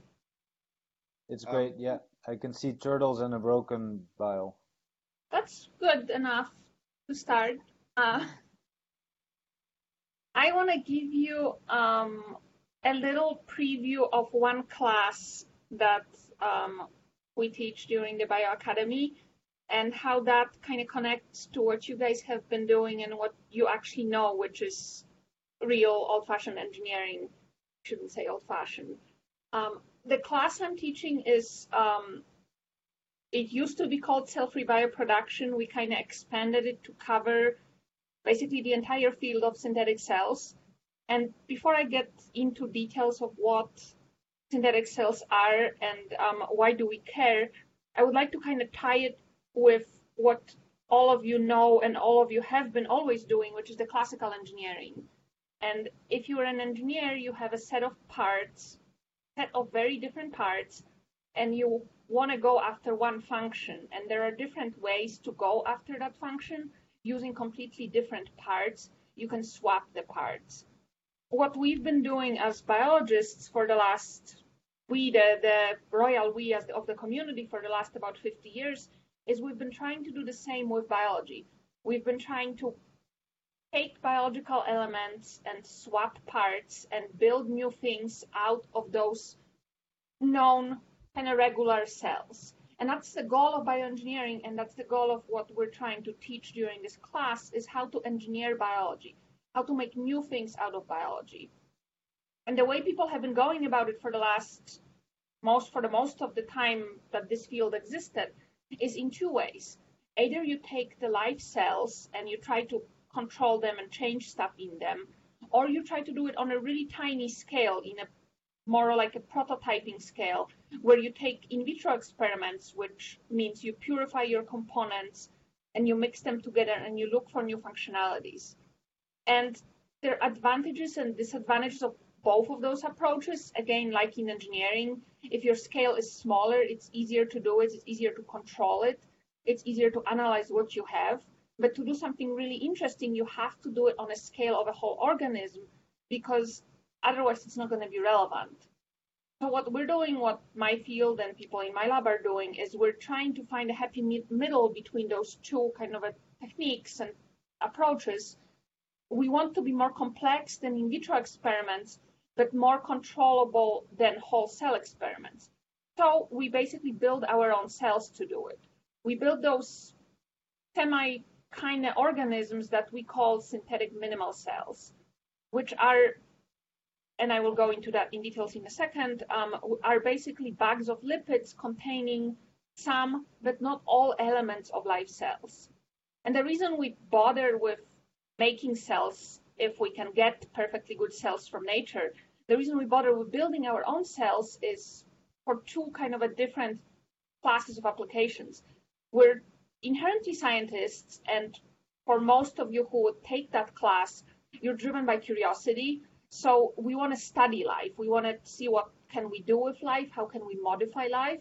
It's Oh. great. Yeah, I can see turtles and a broken vial. That's good enough to start. Uh, I want to give you um, a little preview of one class that um, we teach during the Bioacademy and how that kind of connects to what you guys have been doing and what you actually know, which is real old-fashioned engineering. shouldn't say old-fashioned. Um, the class I'm teaching is um, it used to be called cell-free bioproduction. We kind of expanded it to cover basically the entire field of synthetic cells. And before I get into details of what synthetic cells are and um, why do we care, I would like to kind of tie it with what all of you know and all of you have been always doing, which is the classical engineering. And if you're an engineer, you have a set of parts, set of very different parts, and you want to go after one function. And there are different ways to go after that function using completely different parts. You can swap the parts. What we've been doing as biologists for the last, we, the, the royal we as the, of the community for the last about 50 years, is we've been trying to do the same with biology. We've been trying to take biological elements and swap parts and build new things out of those known kind of regular cells. And that's the goal of bioengineering, and that's the goal of what we're trying to teach during this class is how to engineer biology, how to make new things out of biology. And the way people have been going about it for the last most for the most of the time that this field existed is in two ways. Either you take the live cells and you try to control them and change stuff in them, or you try to do it on a really tiny scale, in a more like a prototyping scale, where you take in vitro experiments, which means you purify your components and you mix them together and you look for new functionalities. And there are advantages and disadvantages of both of those approaches. Again, like in engineering, if your scale is smaller, it's easier to do it, it's easier to control it, it's easier to analyze what you have. But to do something really interesting, you have to do it on a scale of a whole organism because otherwise it's not going to be relevant. So what we're doing, what my field and people in my lab are doing, is we're trying to find a happy middle between those two kind of techniques and approaches. We want to be more complex than in vitro experiments, but more controllable than whole cell experiments. So we basically build our own cells to do it. We build those semi kind of organisms that we call synthetic minimal cells, which are, and I will go into that in details in a second, um, are basically bags of lipids containing some, but not all elements of live cells. And the reason we bother with making cells, if we can get perfectly good cells from nature, the reason we bother with building our own cells is for two kind of a different classes of applications. We're inherently scientists, and for most of you who would take that class, you're driven by curiosity. So we want to study life. We want to see what can we do with life, how can we modify life.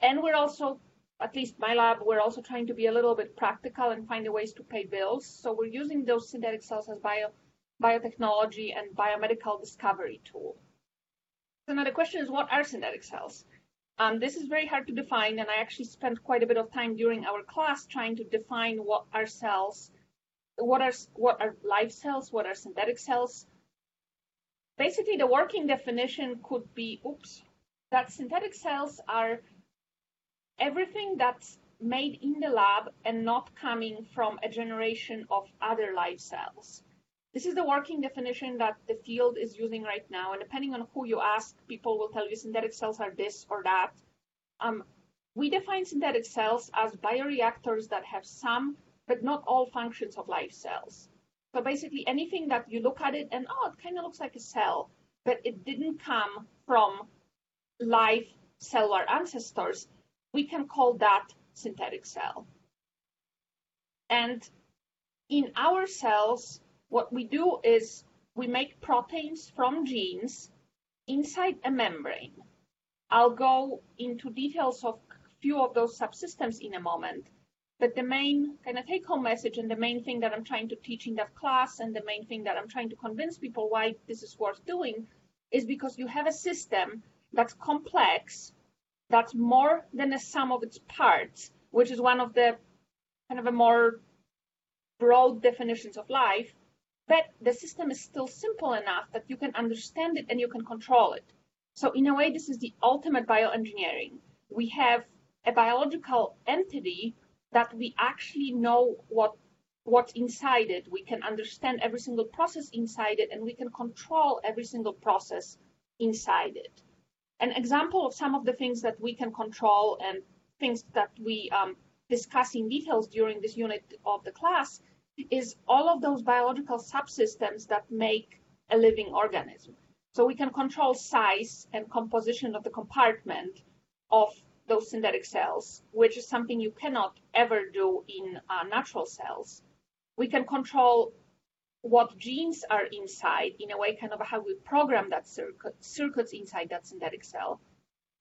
And we're also, at least my lab, we're also trying to be a little bit practical and find ways to pay bills. So we're using those synthetic cells as bio, biotechnology and biomedical discovery tool. Another question is, what are synthetic cells? Um, this is very hard to define, and I actually spent quite a bit of time during our class trying to define what are cells, what are what are live cells, what are synthetic cells. Basically, the working definition could be, oops, that synthetic cells are everything that's made in the lab and not coming from a generation of other live cells. This is the working definition that the field is using right now. And depending on who you ask, people will tell you synthetic cells are this or that. Um, we define synthetic cells as bioreactors that have some, but not all functions of live cells. So basically anything that you look at it and, oh, it kind of looks like a cell, but it didn't come from live cellular ancestors, we can call that synthetic cell. And in our cells, what we do is we make proteins from genes inside a membrane. I'll go into details of a few of those subsystems in a moment. But the main kind of take home message and the main thing that I'm trying to teach in that class and the main thing that I'm trying to convince people why this is worth doing is because you have a system that's complex that's more than the sum of its parts, which is one of the kind of a more broad definitions of life, but the system is still simple enough that you can understand it and you can control it. So in a way, this is the ultimate bioengineering. We have a biological entity that we actually know what what's inside it. We can understand every single process inside it, and we can control every single process inside it an example of some of the things that we can control and things that we um, discuss in details during this unit of the class is all of those biological subsystems that make a living organism. So we can control size and composition of the compartment of those synthetic cells, which is something you cannot ever do in uh, natural cells. We can control what genes are inside in a way kind of how we program that circuit, circuits inside that synthetic cell.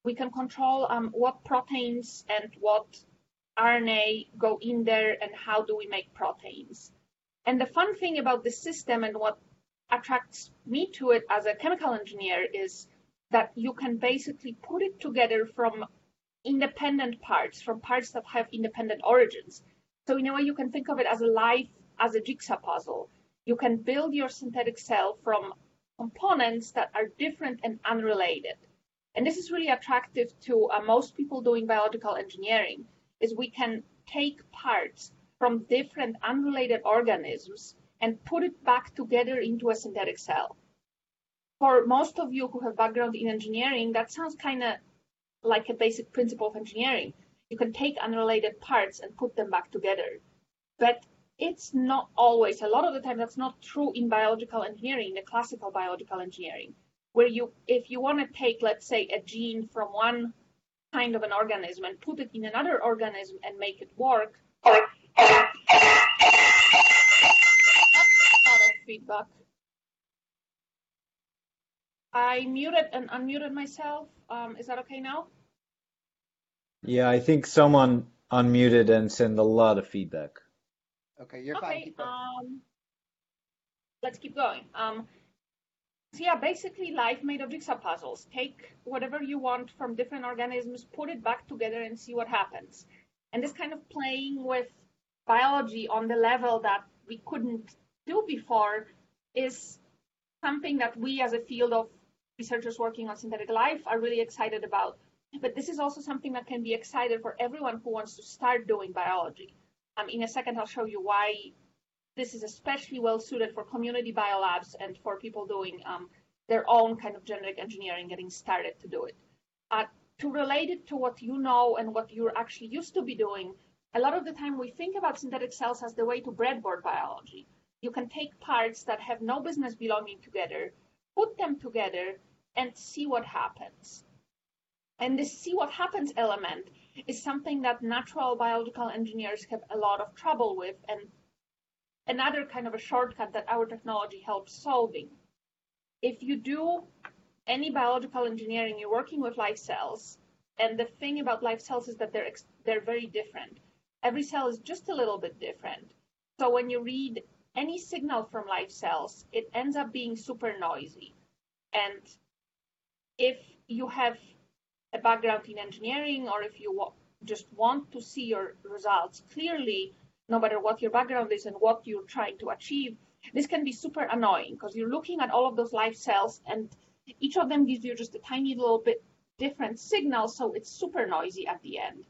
We can control um, what proteins and what RNA go in there and how do we make proteins. And the fun thing about this system and what attracts me to it as a chemical engineer is that you can basically put it together from independent parts, from parts that have independent origins. So in a way, you can think of it as a life, as a jigsaw puzzle you can build your synthetic cell from components that are different and unrelated. And this is really attractive to uh, most people doing biological engineering, is we can take parts from different unrelated organisms and put it back together into a synthetic cell. For most of you who have background in engineering, that sounds kind of like a basic principle of engineering. You can take unrelated parts and put them back together. But it's not always, a lot of the time, that's not true in biological engineering, the classical biological engineering, where you, if you want to take, let's say, a gene from one kind of an organism and put it in another organism and make it work. That's a lot of feedback. I muted and unmuted myself. Um, is that okay now? Yeah, I think someone unmuted and sent a lot of feedback. Okay, you're fine. Okay, Keep um, let's keep going. Um, so yeah, basically life made of jigsaw puzzles. Take whatever you want from different organisms, put it back together and see what happens. And this kind of playing with biology on the level that we couldn't do before is something that we as a field of researchers working on synthetic life are really excited about. But this is also something that can be excited for everyone who wants to start doing biology. Um, in a second, I'll show you why this is especially well suited for community biolabs and for people doing um, their own kind of genetic engineering, getting started to do it. Uh, to relate it to what you know and what you're actually used to be doing, a lot of the time we think about synthetic cells as the way to breadboard biology. You can take parts that have no business belonging together, put them together, and see what happens. And this see what happens element is something that natural biological engineers have a lot of trouble with and another kind of a shortcut that our technology helps solving. If you do any biological engineering, you're working with live cells, and the thing about live cells is that they're they're very different. Every cell is just a little bit different. So when you read any signal from live cells, it ends up being super noisy. And if you have a background in engineering or if you just want to see your results clearly, no matter what your background is and what you're trying to achieve, this can be super annoying because you're looking at all of those live cells and each of them gives you just a tiny little bit different signal, so it's super noisy at the end.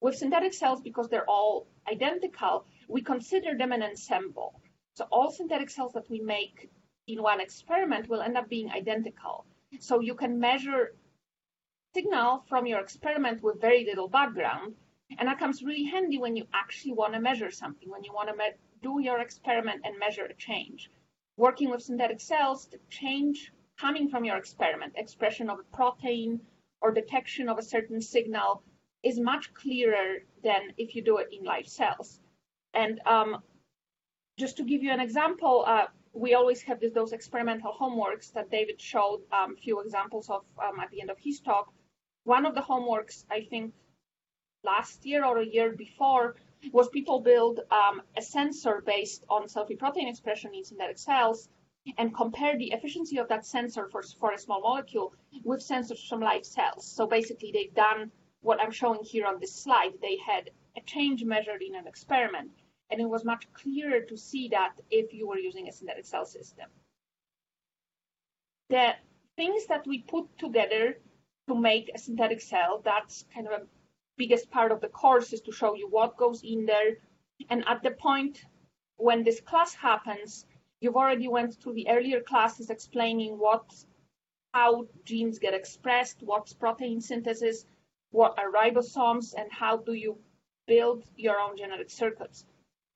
With synthetic cells, because they're all identical, we consider them an ensemble. So all synthetic cells that we make in one experiment will end up being identical. So you can measure signal from your experiment with very little background. And that comes really handy when you actually want to measure something, when you want to do your experiment and measure a change. Working with synthetic cells, the change coming from your experiment, expression of a protein or detection of a certain signal, is much clearer than if you do it in live cells. And um, just to give you an example, uh, we always have this, those experimental homeworks that David showed a um, few examples of um, at the end of his talk. One of the homeworks, I think, last year or a year before, was people build um, a sensor based on cell-free protein expression in synthetic cells and compare the efficiency of that sensor for, for a small molecule with sensors from live cells. So basically, they've done what I'm showing here on this slide. They had a change measured in an experiment, and it was much clearer to see that if you were using a synthetic cell system. The things that we put together to make a synthetic cell. That's kind of a biggest part of the course is to show you what goes in there. And at the point when this class happens, you've already went through the earlier classes explaining what, how genes get expressed, what's protein synthesis, what are ribosomes, and how do you build your own genetic circuits.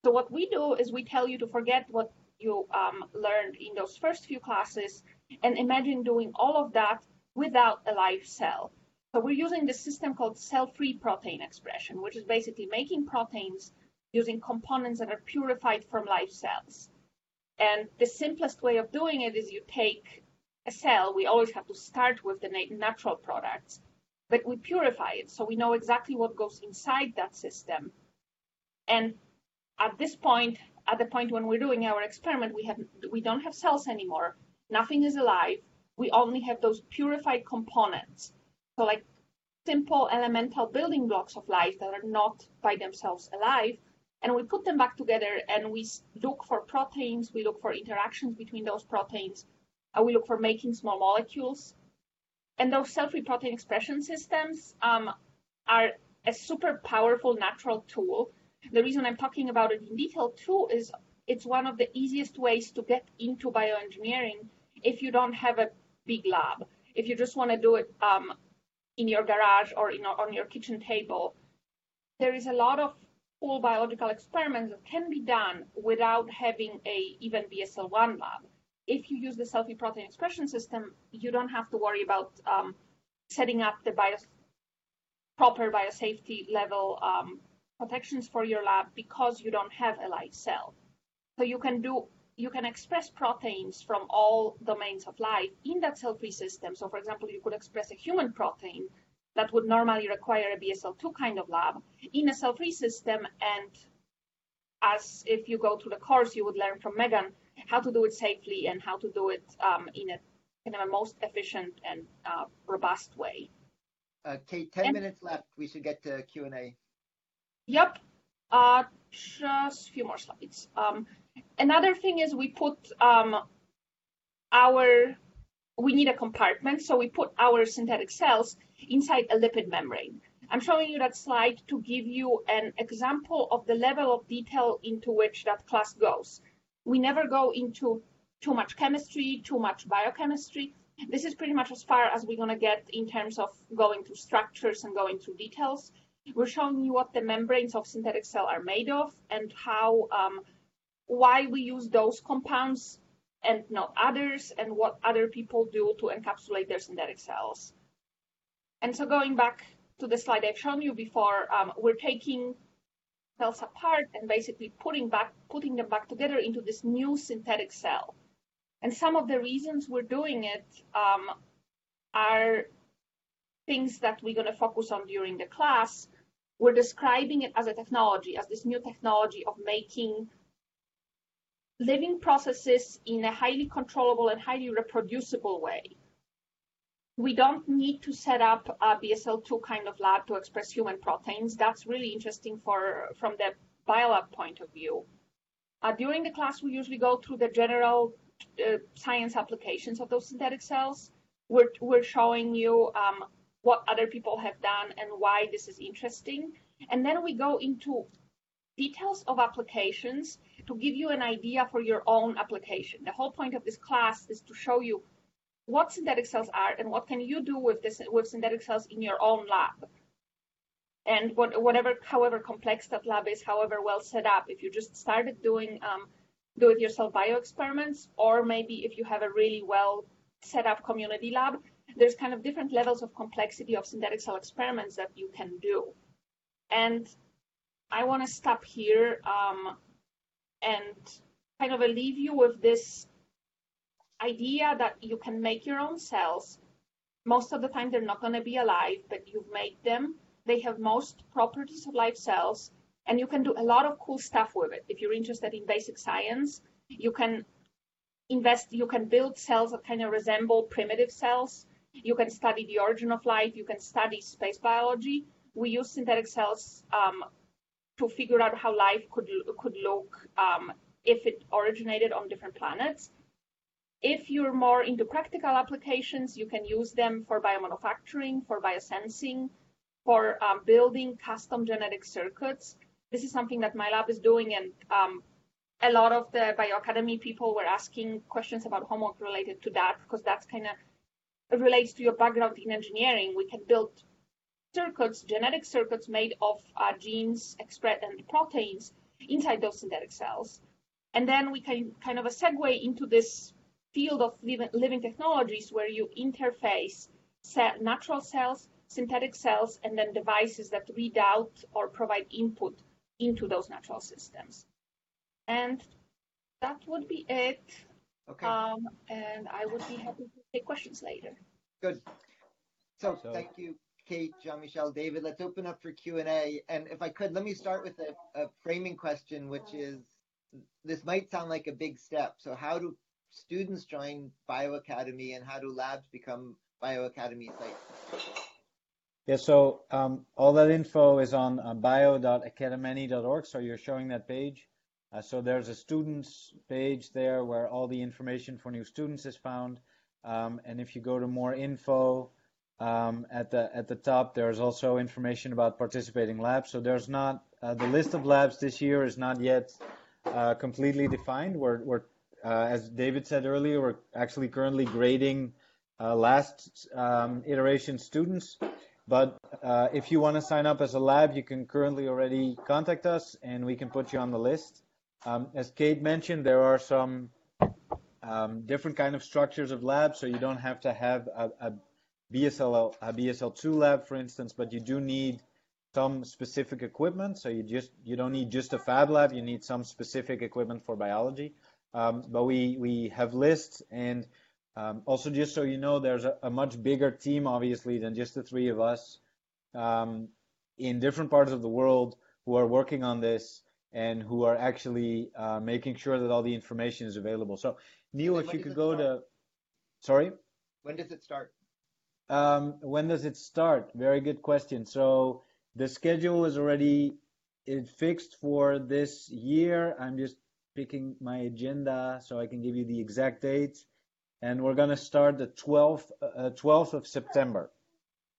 So what we do is we tell you to forget what you um, learned in those first few classes and imagine doing all of that without a live cell. So we're using this system called cell-free protein expression, which is basically making proteins using components that are purified from live cells. And the simplest way of doing it is you take a cell, we always have to start with the natural products, but we purify it so we know exactly what goes inside that system. And at this point, at the point when we're doing our experiment, we have we don't have cells anymore. Nothing is alive we only have those purified components. So like simple elemental building blocks of life that are not by themselves alive. And we put them back together and we look for proteins, we look for interactions between those proteins, and we look for making small molecules. And those cell-free protein expression systems um, are a super powerful natural tool. The reason I'm talking about it in detail too is it's one of the easiest ways to get into bioengineering if you don't have a big lab. If you just want to do it um, in your garage or in, on your kitchen table, there is a lot of cool biological experiments that can be done without having a even BSL-1 lab. If you use the cell-free protein expression system, you don't have to worry about um, setting up the bio proper biosafety level um, protections for your lab because you don't have a live cell. So you can do you can express proteins from all domains of life in that cell-free system. So, for example, you could express a human protein that would normally require a BSL-2 kind of lab in a cell-free system. And as if you go through the course, you would learn from Megan how to do it safely and how to do it um, in a kind of a most efficient and uh, robust way. Uh, Kate, 10 and, minutes left. We should get to Q&A. Yep. Uh, just a few more slides. Um, Another thing is we put um, our, we need a compartment, so we put our synthetic cells inside a lipid membrane. I'm showing you that slide to give you an example of the level of detail into which that class goes. We never go into too much chemistry, too much biochemistry. this is pretty much as far as we're going to get in terms of going through structures and going through details. We're showing you what the membranes of synthetic cell are made of and how, um, why we use those compounds and not others, and what other people do to encapsulate their synthetic cells. And so going back to the slide I've shown you before, um, we're taking cells apart and basically putting back, putting them back together into this new synthetic cell. And some of the reasons we're doing it um, are things that we're going to focus on during the class. We're describing it as a technology, as this new technology of making living processes in a highly controllable and highly reproducible way. We don't need to set up a BSL2 kind of lab to express human proteins. That's really interesting for from the biolab point of view. Uh, during the class, we usually go through the general uh, science applications of those synthetic cells. We're, we're showing you um, what other people have done and why this is interesting. And then we go into details of applications to give you an idea for your own application. The whole point of this class is to show you what synthetic cells are and what can you do with this with synthetic cells in your own lab. And what, whatever, however complex that lab is, however well set up, if you just started doing um, do-it-yourself bio experiments, or maybe if you have a really well set up community lab, there's kind of different levels of complexity of synthetic cell experiments that you can do. And I want to stop here um, and kind of leave you with this idea that you can make your own cells. Most of the time, they're not going to be alive, but you've made them. They have most properties of live cells, and you can do a lot of cool stuff with it. If you're interested in basic science, you can invest, you can build cells that kind of resemble primitive cells. You can study the origin of life. You can study space biology. We use synthetic cells um, to figure out how life could could look um, if it originated on different planets. If you're more into practical applications, you can use them for biomanufacturing, for biosensing, for um, building custom genetic circuits. This is something that my lab is doing, and um, a lot of the bioacademy people were asking questions about homework related to that because that's kind of relates to your background in engineering. We can build circuits, genetic circuits made of uh, genes expressed and proteins inside those synthetic cells. And then we can kind of a segue into this field of living, living technologies where you interface natural cells, synthetic cells, and then devices that read out or provide input into those natural systems. And that would be it. Okay. Um, and I would be happy to take questions later. Good. So, So- thank you, Kate, Jean-Michel, David. Let's open up for Q&A. And if I could, let me start with a, framing question, which is, this might sound like a big step. So how do students join BioAcademy and how do labs become BioAcademy sites? Yeah, so um, all that info is on uh, bio.academy.org. So you're showing that page. Uh, so there's a students page there where all the information for new students is found. Um, and if you go to more info um, at the at the top, there's also information about participating labs. So there's not uh, the list of labs this year is not yet uh, completely defined. We're, we're uh, as David said earlier, we're actually currently grading uh, last um, iteration students. But uh, if you want to sign up as a lab, you can currently already contact us and we can put you on the list. Um, as Kate mentioned, there are some um, different kind of structures of labs, so you don't have to have a, a BSL a BSL2 lab, for instance, but you do need some specific equipment. So you just you don't need just a fab lab, you need some specific equipment for biology. Um, but we we have lists and um, also just so you know, there's a, a, much bigger team obviously than just the three of us um, in different parts of the world who are working on this and who are actually uh, making sure that all the information is available. So Neil, if you could go start? to sorry. When does it start? Um, when does it start? Very good question. So the schedule is already fixed for this year. I'm just picking my agenda so I can give you the exact date. And we're gonna start the 12th, uh, 12th of September.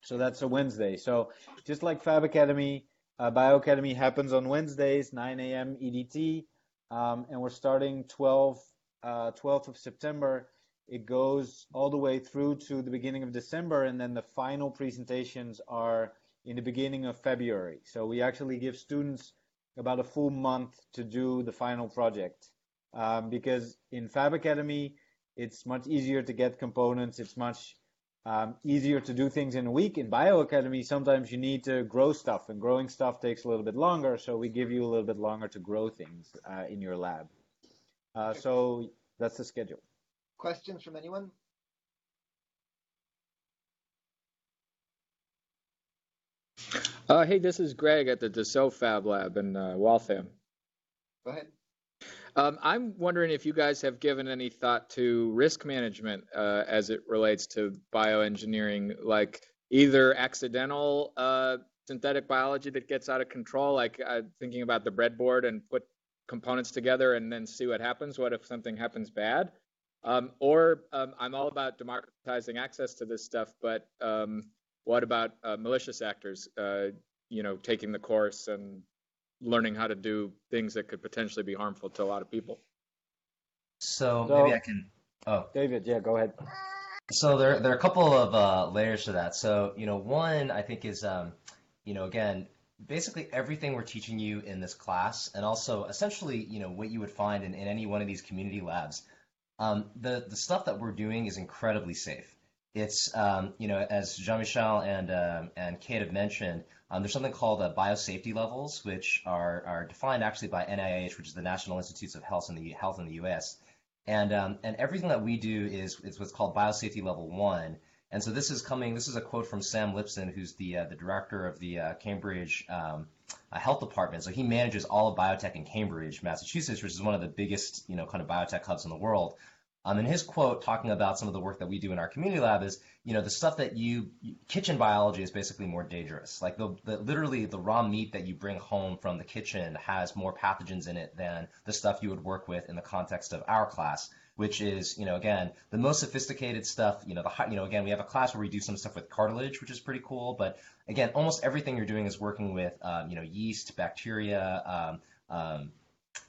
So that's a Wednesday. So just like Fab Academy, uh, Bio Academy happens on Wednesdays, 9 a.m. EDT, um, and we're starting 12, uh, 12th of September it goes all the way through to the beginning of December, and then the final presentations are in the beginning of February. So we actually give students about a full month to do the final project. Um, because in Fab Academy, it's much easier to get components. It's much um, easier to do things in a week. In Bio Academy, sometimes you need to grow stuff, and growing stuff takes a little bit longer. So we give you a little bit longer to grow things uh, in your lab. Uh, so that's the schedule. Questions from anyone? Uh, hey, this is Greg at the Dassault Fab Lab in uh, Waltham. Go ahead. Um, I'm wondering if you guys have given any thought to risk management uh, as it relates to bioengineering, like either accidental uh, synthetic biology that gets out of control, like uh, thinking about the breadboard and put components together and then see what happens. What if something happens bad? Um, or um, I'm all about democratizing access to this stuff, but um, what about uh, malicious actors, uh, you know, taking the course and learning how to do things that could potentially be harmful to a lot of people? So, So- maybe I can. Oh, David, yeah, go ahead. So there, there are a couple of uh, layers to that. So, you know, one I think is, um, you know, again, basically everything we're teaching you in this class, and also essentially, you know, what you would find in, in any one of these community labs, um, the the stuff that we're doing is incredibly safe. It's, um, you know, as Jean-Michel and um, and Kate have mentioned, um, there's something called uh, biosafety levels, which are are defined actually by NIH, which is the National Institutes of Health in the Health in the U.S. And um, and everything that we do is is what's called biosafety level one. And so this is coming. This is a quote from Sam Lipson, who's the uh, the director of the uh, Cambridge um, uh, Health Department. So he manages all of biotech in Cambridge, Massachusetts, which is one of the biggest you know kind of biotech hubs in the world. Um, and his quote talking about some of the work that we do in our community lab is, you know, the stuff that you kitchen biology is basically more dangerous. Like the, the literally the raw meat that you bring home from the kitchen has more pathogens in it than the stuff you would work with in the context of our class, which is, you know, again, the most sophisticated stuff. You know, the you know, again, we have a class where we do some stuff with cartilage, which is pretty cool. But again, almost everything you're doing is working with, um, you know, yeast, bacteria. Um, um,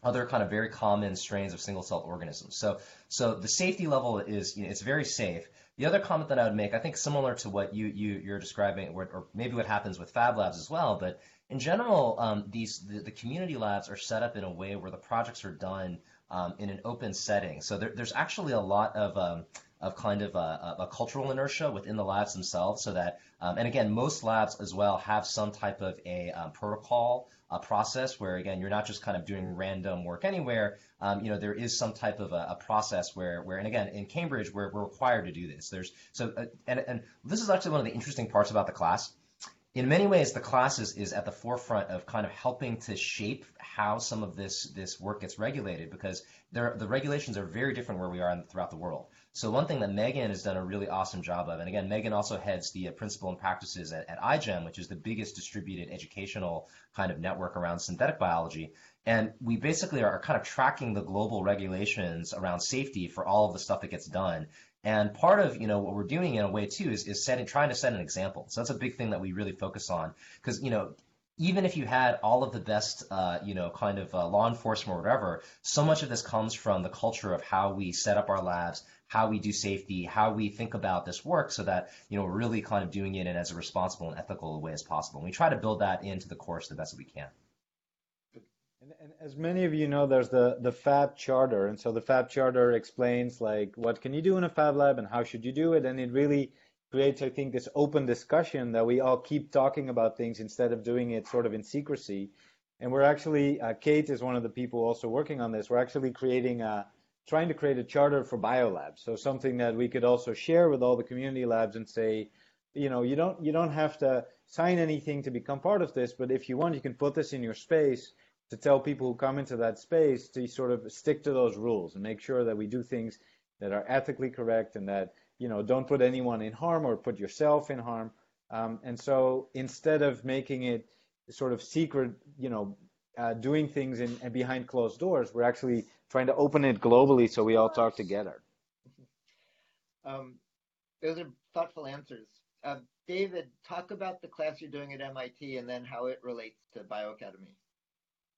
other kind of very common strains of single cell organisms. So, so the safety level is, you know, it's very safe. The other comment that I would make, I think similar to what you, you you're describing, or, or maybe what happens with Fab Labs as well, but in general, um, these the, the community labs are set up in a way where the projects are done um, in an open setting. So there, there's actually a lot of um, of kind of a, a cultural inertia within the labs themselves, so that um, and again, most labs as well have some type of a um, protocol a process where again you're not just kind of doing random work anywhere. Um, you know there is some type of a, a, process where where and again in Cambridge we're, we're required to do this. There's so uh, and and this is actually one of the interesting parts about the class. In many ways, the class is, is at the forefront of kind of helping to shape how some of this this work gets regulated because there, the regulations are very different where we are in, throughout the world. So one thing that Megan has done a really awesome job of, and again, Megan also heads the uh, principle and practices at, at iGEM, which is the biggest distributed educational kind of network around synthetic biology. And we basically are kind of tracking the global regulations around safety for all of the stuff that gets done. And part of you know what we're doing in a way too is, is setting trying to set an example. So that's a big thing that we really focus on because you know even if you had all of the best, uh, you know, kind of uh, law enforcement or whatever, so much of this comes from the culture of how we set up our labs, how we do safety, how we think about this work, so that you know we're really kind of doing it in as a responsible and ethical way as possible. And we try to build that into the course the best that we can. And, and as many of you know, there's the, the Fab Charter. And so the Fab Charter explains like what can you do in a Fab Lab and how should you do it. And it really creates, I think, this open discussion that we all keep talking about things instead of doing it sort of in secrecy. And we're actually, uh, Kate is one of the people also working on this. We're actually creating a, trying to create a charter for biolabs. So something that we could also share with all the community labs and say, you know, you don't, you don't have to sign anything to become part of this, but if you want, you can put this in your space to tell people who come into that space to sort of stick to those rules and make sure that we do things that are ethically correct and that you know don't put anyone in harm or put yourself in harm. Um, and so instead of making it sort of secret, you know, uh, doing things in, behind closed doors, we're actually trying to open it globally so we all talk together. Um, those are thoughtful answers. Uh, David, talk about the class you're doing at MIT and then how it relates to Bioacademy.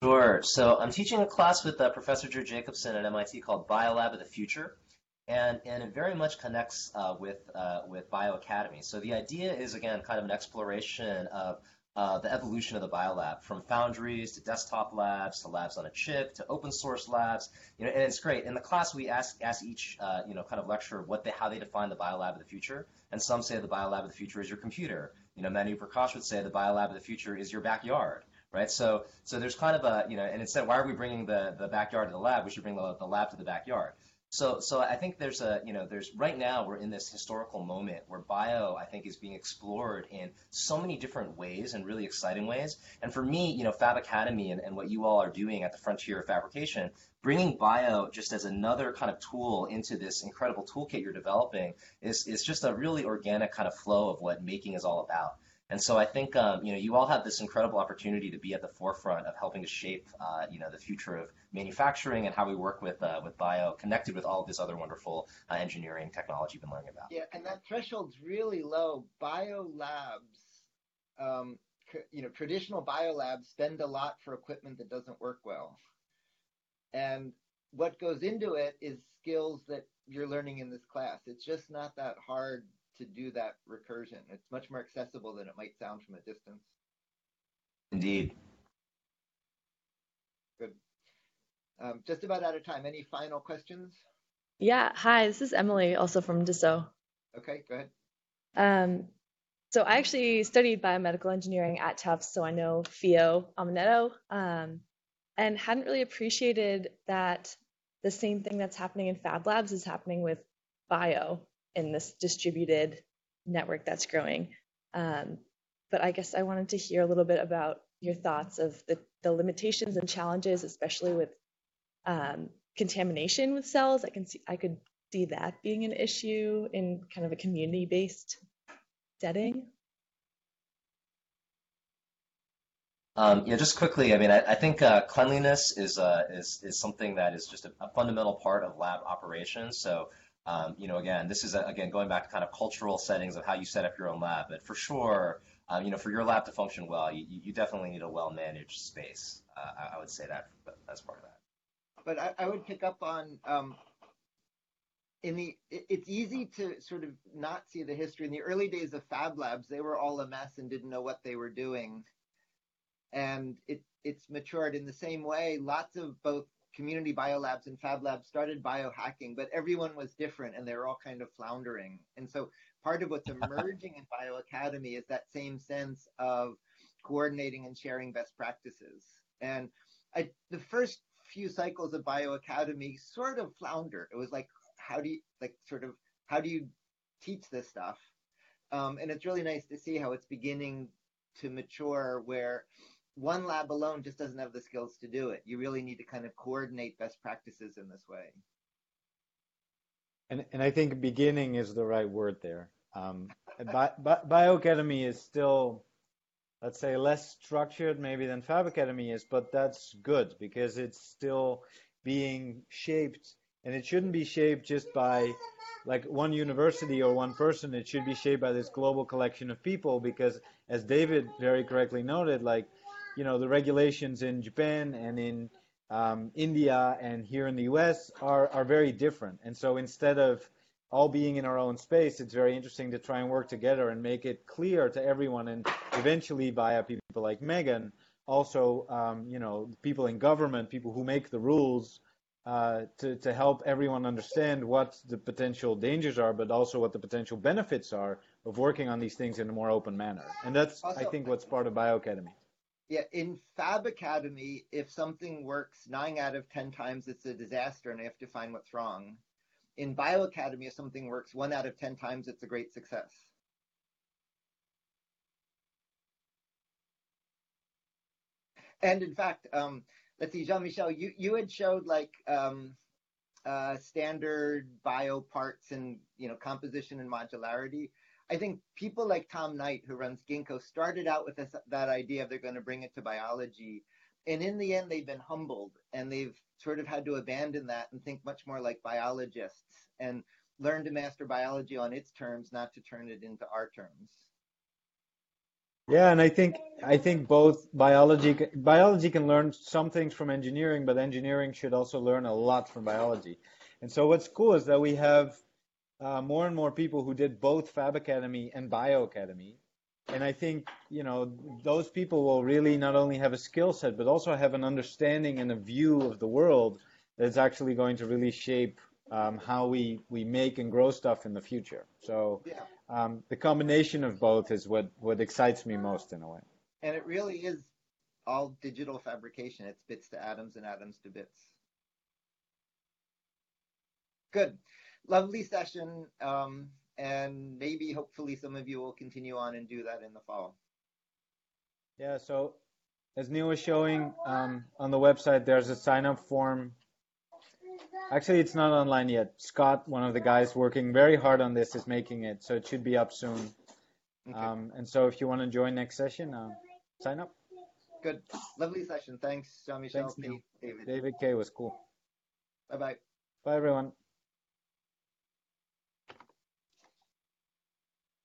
Sure. So I'm teaching a class with uh, Professor Drew Jacobson at MIT called Biolab of the Future. and and it very much connects uh, with uh, with bioacademy. So the idea is again kind of an exploration of uh, the evolution of the biolab from foundries to desktop labs to labs on a chip to open source labs. You know, and it's great. In the class, we ask ask each uh, you know kind of lecturer what they how they define the biolab of the future, and some say the biolab of the future is your computer. You know, Manu Prakash would say the biolab of the future is your backyard right? So so there's kind of a you know, and instead, why are we bringing the the backyard to the lab? We should bring the, the lab to the backyard. So, so I think there's a, you know, there's right now we're in this historical moment where bio, I think, is being explored in so many different ways and really exciting ways. And for me, you know, Fab Academy and, and what you all are doing at the frontier of fabrication, bringing bio just as another kind of tool into this incredible toolkit you're developing is, is just a really organic kind of flow of what making is all about. And so I think um, you know you all have this incredible opportunity to be at the forefront of helping to shape uh, you know the future of manufacturing and how we work with uh, with bio, connected with all of this other wonderful uh, engineering technology you've been learning about. Yeah, and that threshold's really low. Bio labs, um, you know, traditional bio labs spend a lot for equipment that doesn't work well, and what goes into it is skills that you're learning in this class. It's just not that hard to do that recursion. It's much more accessible than it might sound from a distance. Indeed. Good. Um, just about out of time. Any final questions? Yeah. Hi, this is Emily, also from Dassault. Okay, go ahead. Um, so I actually studied biomedical engineering at Tufts, so I know Fio Omenetto, um, and hadn't really appreciated that the same thing that's happening in Fab Labs is happening with bio in this distributed network that's growing. Um, but I guess I wanted to hear a little bit about your thoughts of the, the limitations and challenges, especially with um, contamination with cells. I can see I could see that being an issue in kind of a community-based setting. Um, yeah, just quickly, I mean, I, I think uh, cleanliness is, uh, is is something that is just a, a fundamental part of lab operations. So um, you know, again, this is, a, again, going back to kind of cultural settings of how you set up your own lab. But for sure, um, you know, for your lab to function well, you, you definitely need a well-managed space. Uh, I, would say that as part of that. But I, I would pick up on um, in the. It, it's easy to sort of not see the history in the early days of Fab Labs. They were all a mess and didn't know what they were doing, and it it's matured in the same way. Lots of both community biolabs and fab labs started biohacking, but everyone was different and they were all kind of floundering. And so part of what's emerging in Bio Academy is that same sense of coordinating and sharing best practices. And I, the first few cycles of Bio Academy sort of flounder. It was like, how do you, like, sort of, how do you teach this stuff? Um, and it's really nice to see how it's beginning to mature where one lab alone just doesn't have the skills to do it. You really need to kind of coordinate best practices in this way. And, and I think beginning is the right word there. Um, Bi- Bi- Bioacademy is still, let's say, less structured maybe than Fab Academy is, but that's good because it's still being shaped, and it shouldn't be shaped just by like one university or one person. It should be shaped by this global collection of people because, as David very correctly noted, like you know, the regulations in Japan and in um, India and here in the US are, are very different. And so instead of all being in our own space, it's very interesting to try and work together and make it clear to everyone and eventually via people like Megan, also, um, you know, people in government, people who make the rules, uh, to, to help everyone understand what the potential dangers are, but also what the potential benefits are of working on these things in a more open manner. And that's, also, I think, what's part of Bioacademy. Yeah, in Fab Academy, if something works nine out of 10 times, it's a disaster and I have to find what's wrong. In Bio Academy, if something works one out of 10 times, it's a great success. And in fact, um, let's see, Jean-Michel, you, you had showed like um, uh, standard bio parts and, you know, composition and modularity. I think people like Tom Knight, who runs Ginkgo, started out with this, that idea of they're going to bring it to biology. And in the end, they've been humbled and they've sort of had to abandon that and think much more like biologists and learn to master biology on its terms, not to turn it into our terms. Yeah, and I think I think both biology biology can learn some things from engineering, but engineering should also learn a lot from biology. And so what's cool is that we have uh, more and more people who did both Fab Academy and Bio Academy. And I think, you know, those people will really not only have a skill set, but also have an understanding and a view of the world that's actually going to really shape um, how we, we make and grow stuff in the future. So um, the combination of both is what, what excites me most in a way. And it really is all digital fabrication. It's bits to atoms and atoms to bits. Good. Lovely session. Um, and maybe hopefully some of you will continue on and do that in the fall. Yeah, so as Neil was showing um, on the website, there's a sign up form. Actually, it's not online yet. Scott, one of the guys working very hard on this, is making it, so it should be up soon. Okay. Um, and so if you want to join next session, uh, sign up. Good. Lovely session. Thanks, Jean Michel, Thanks, Neil. David. David K was cool. Bye bye. Bye, everyone.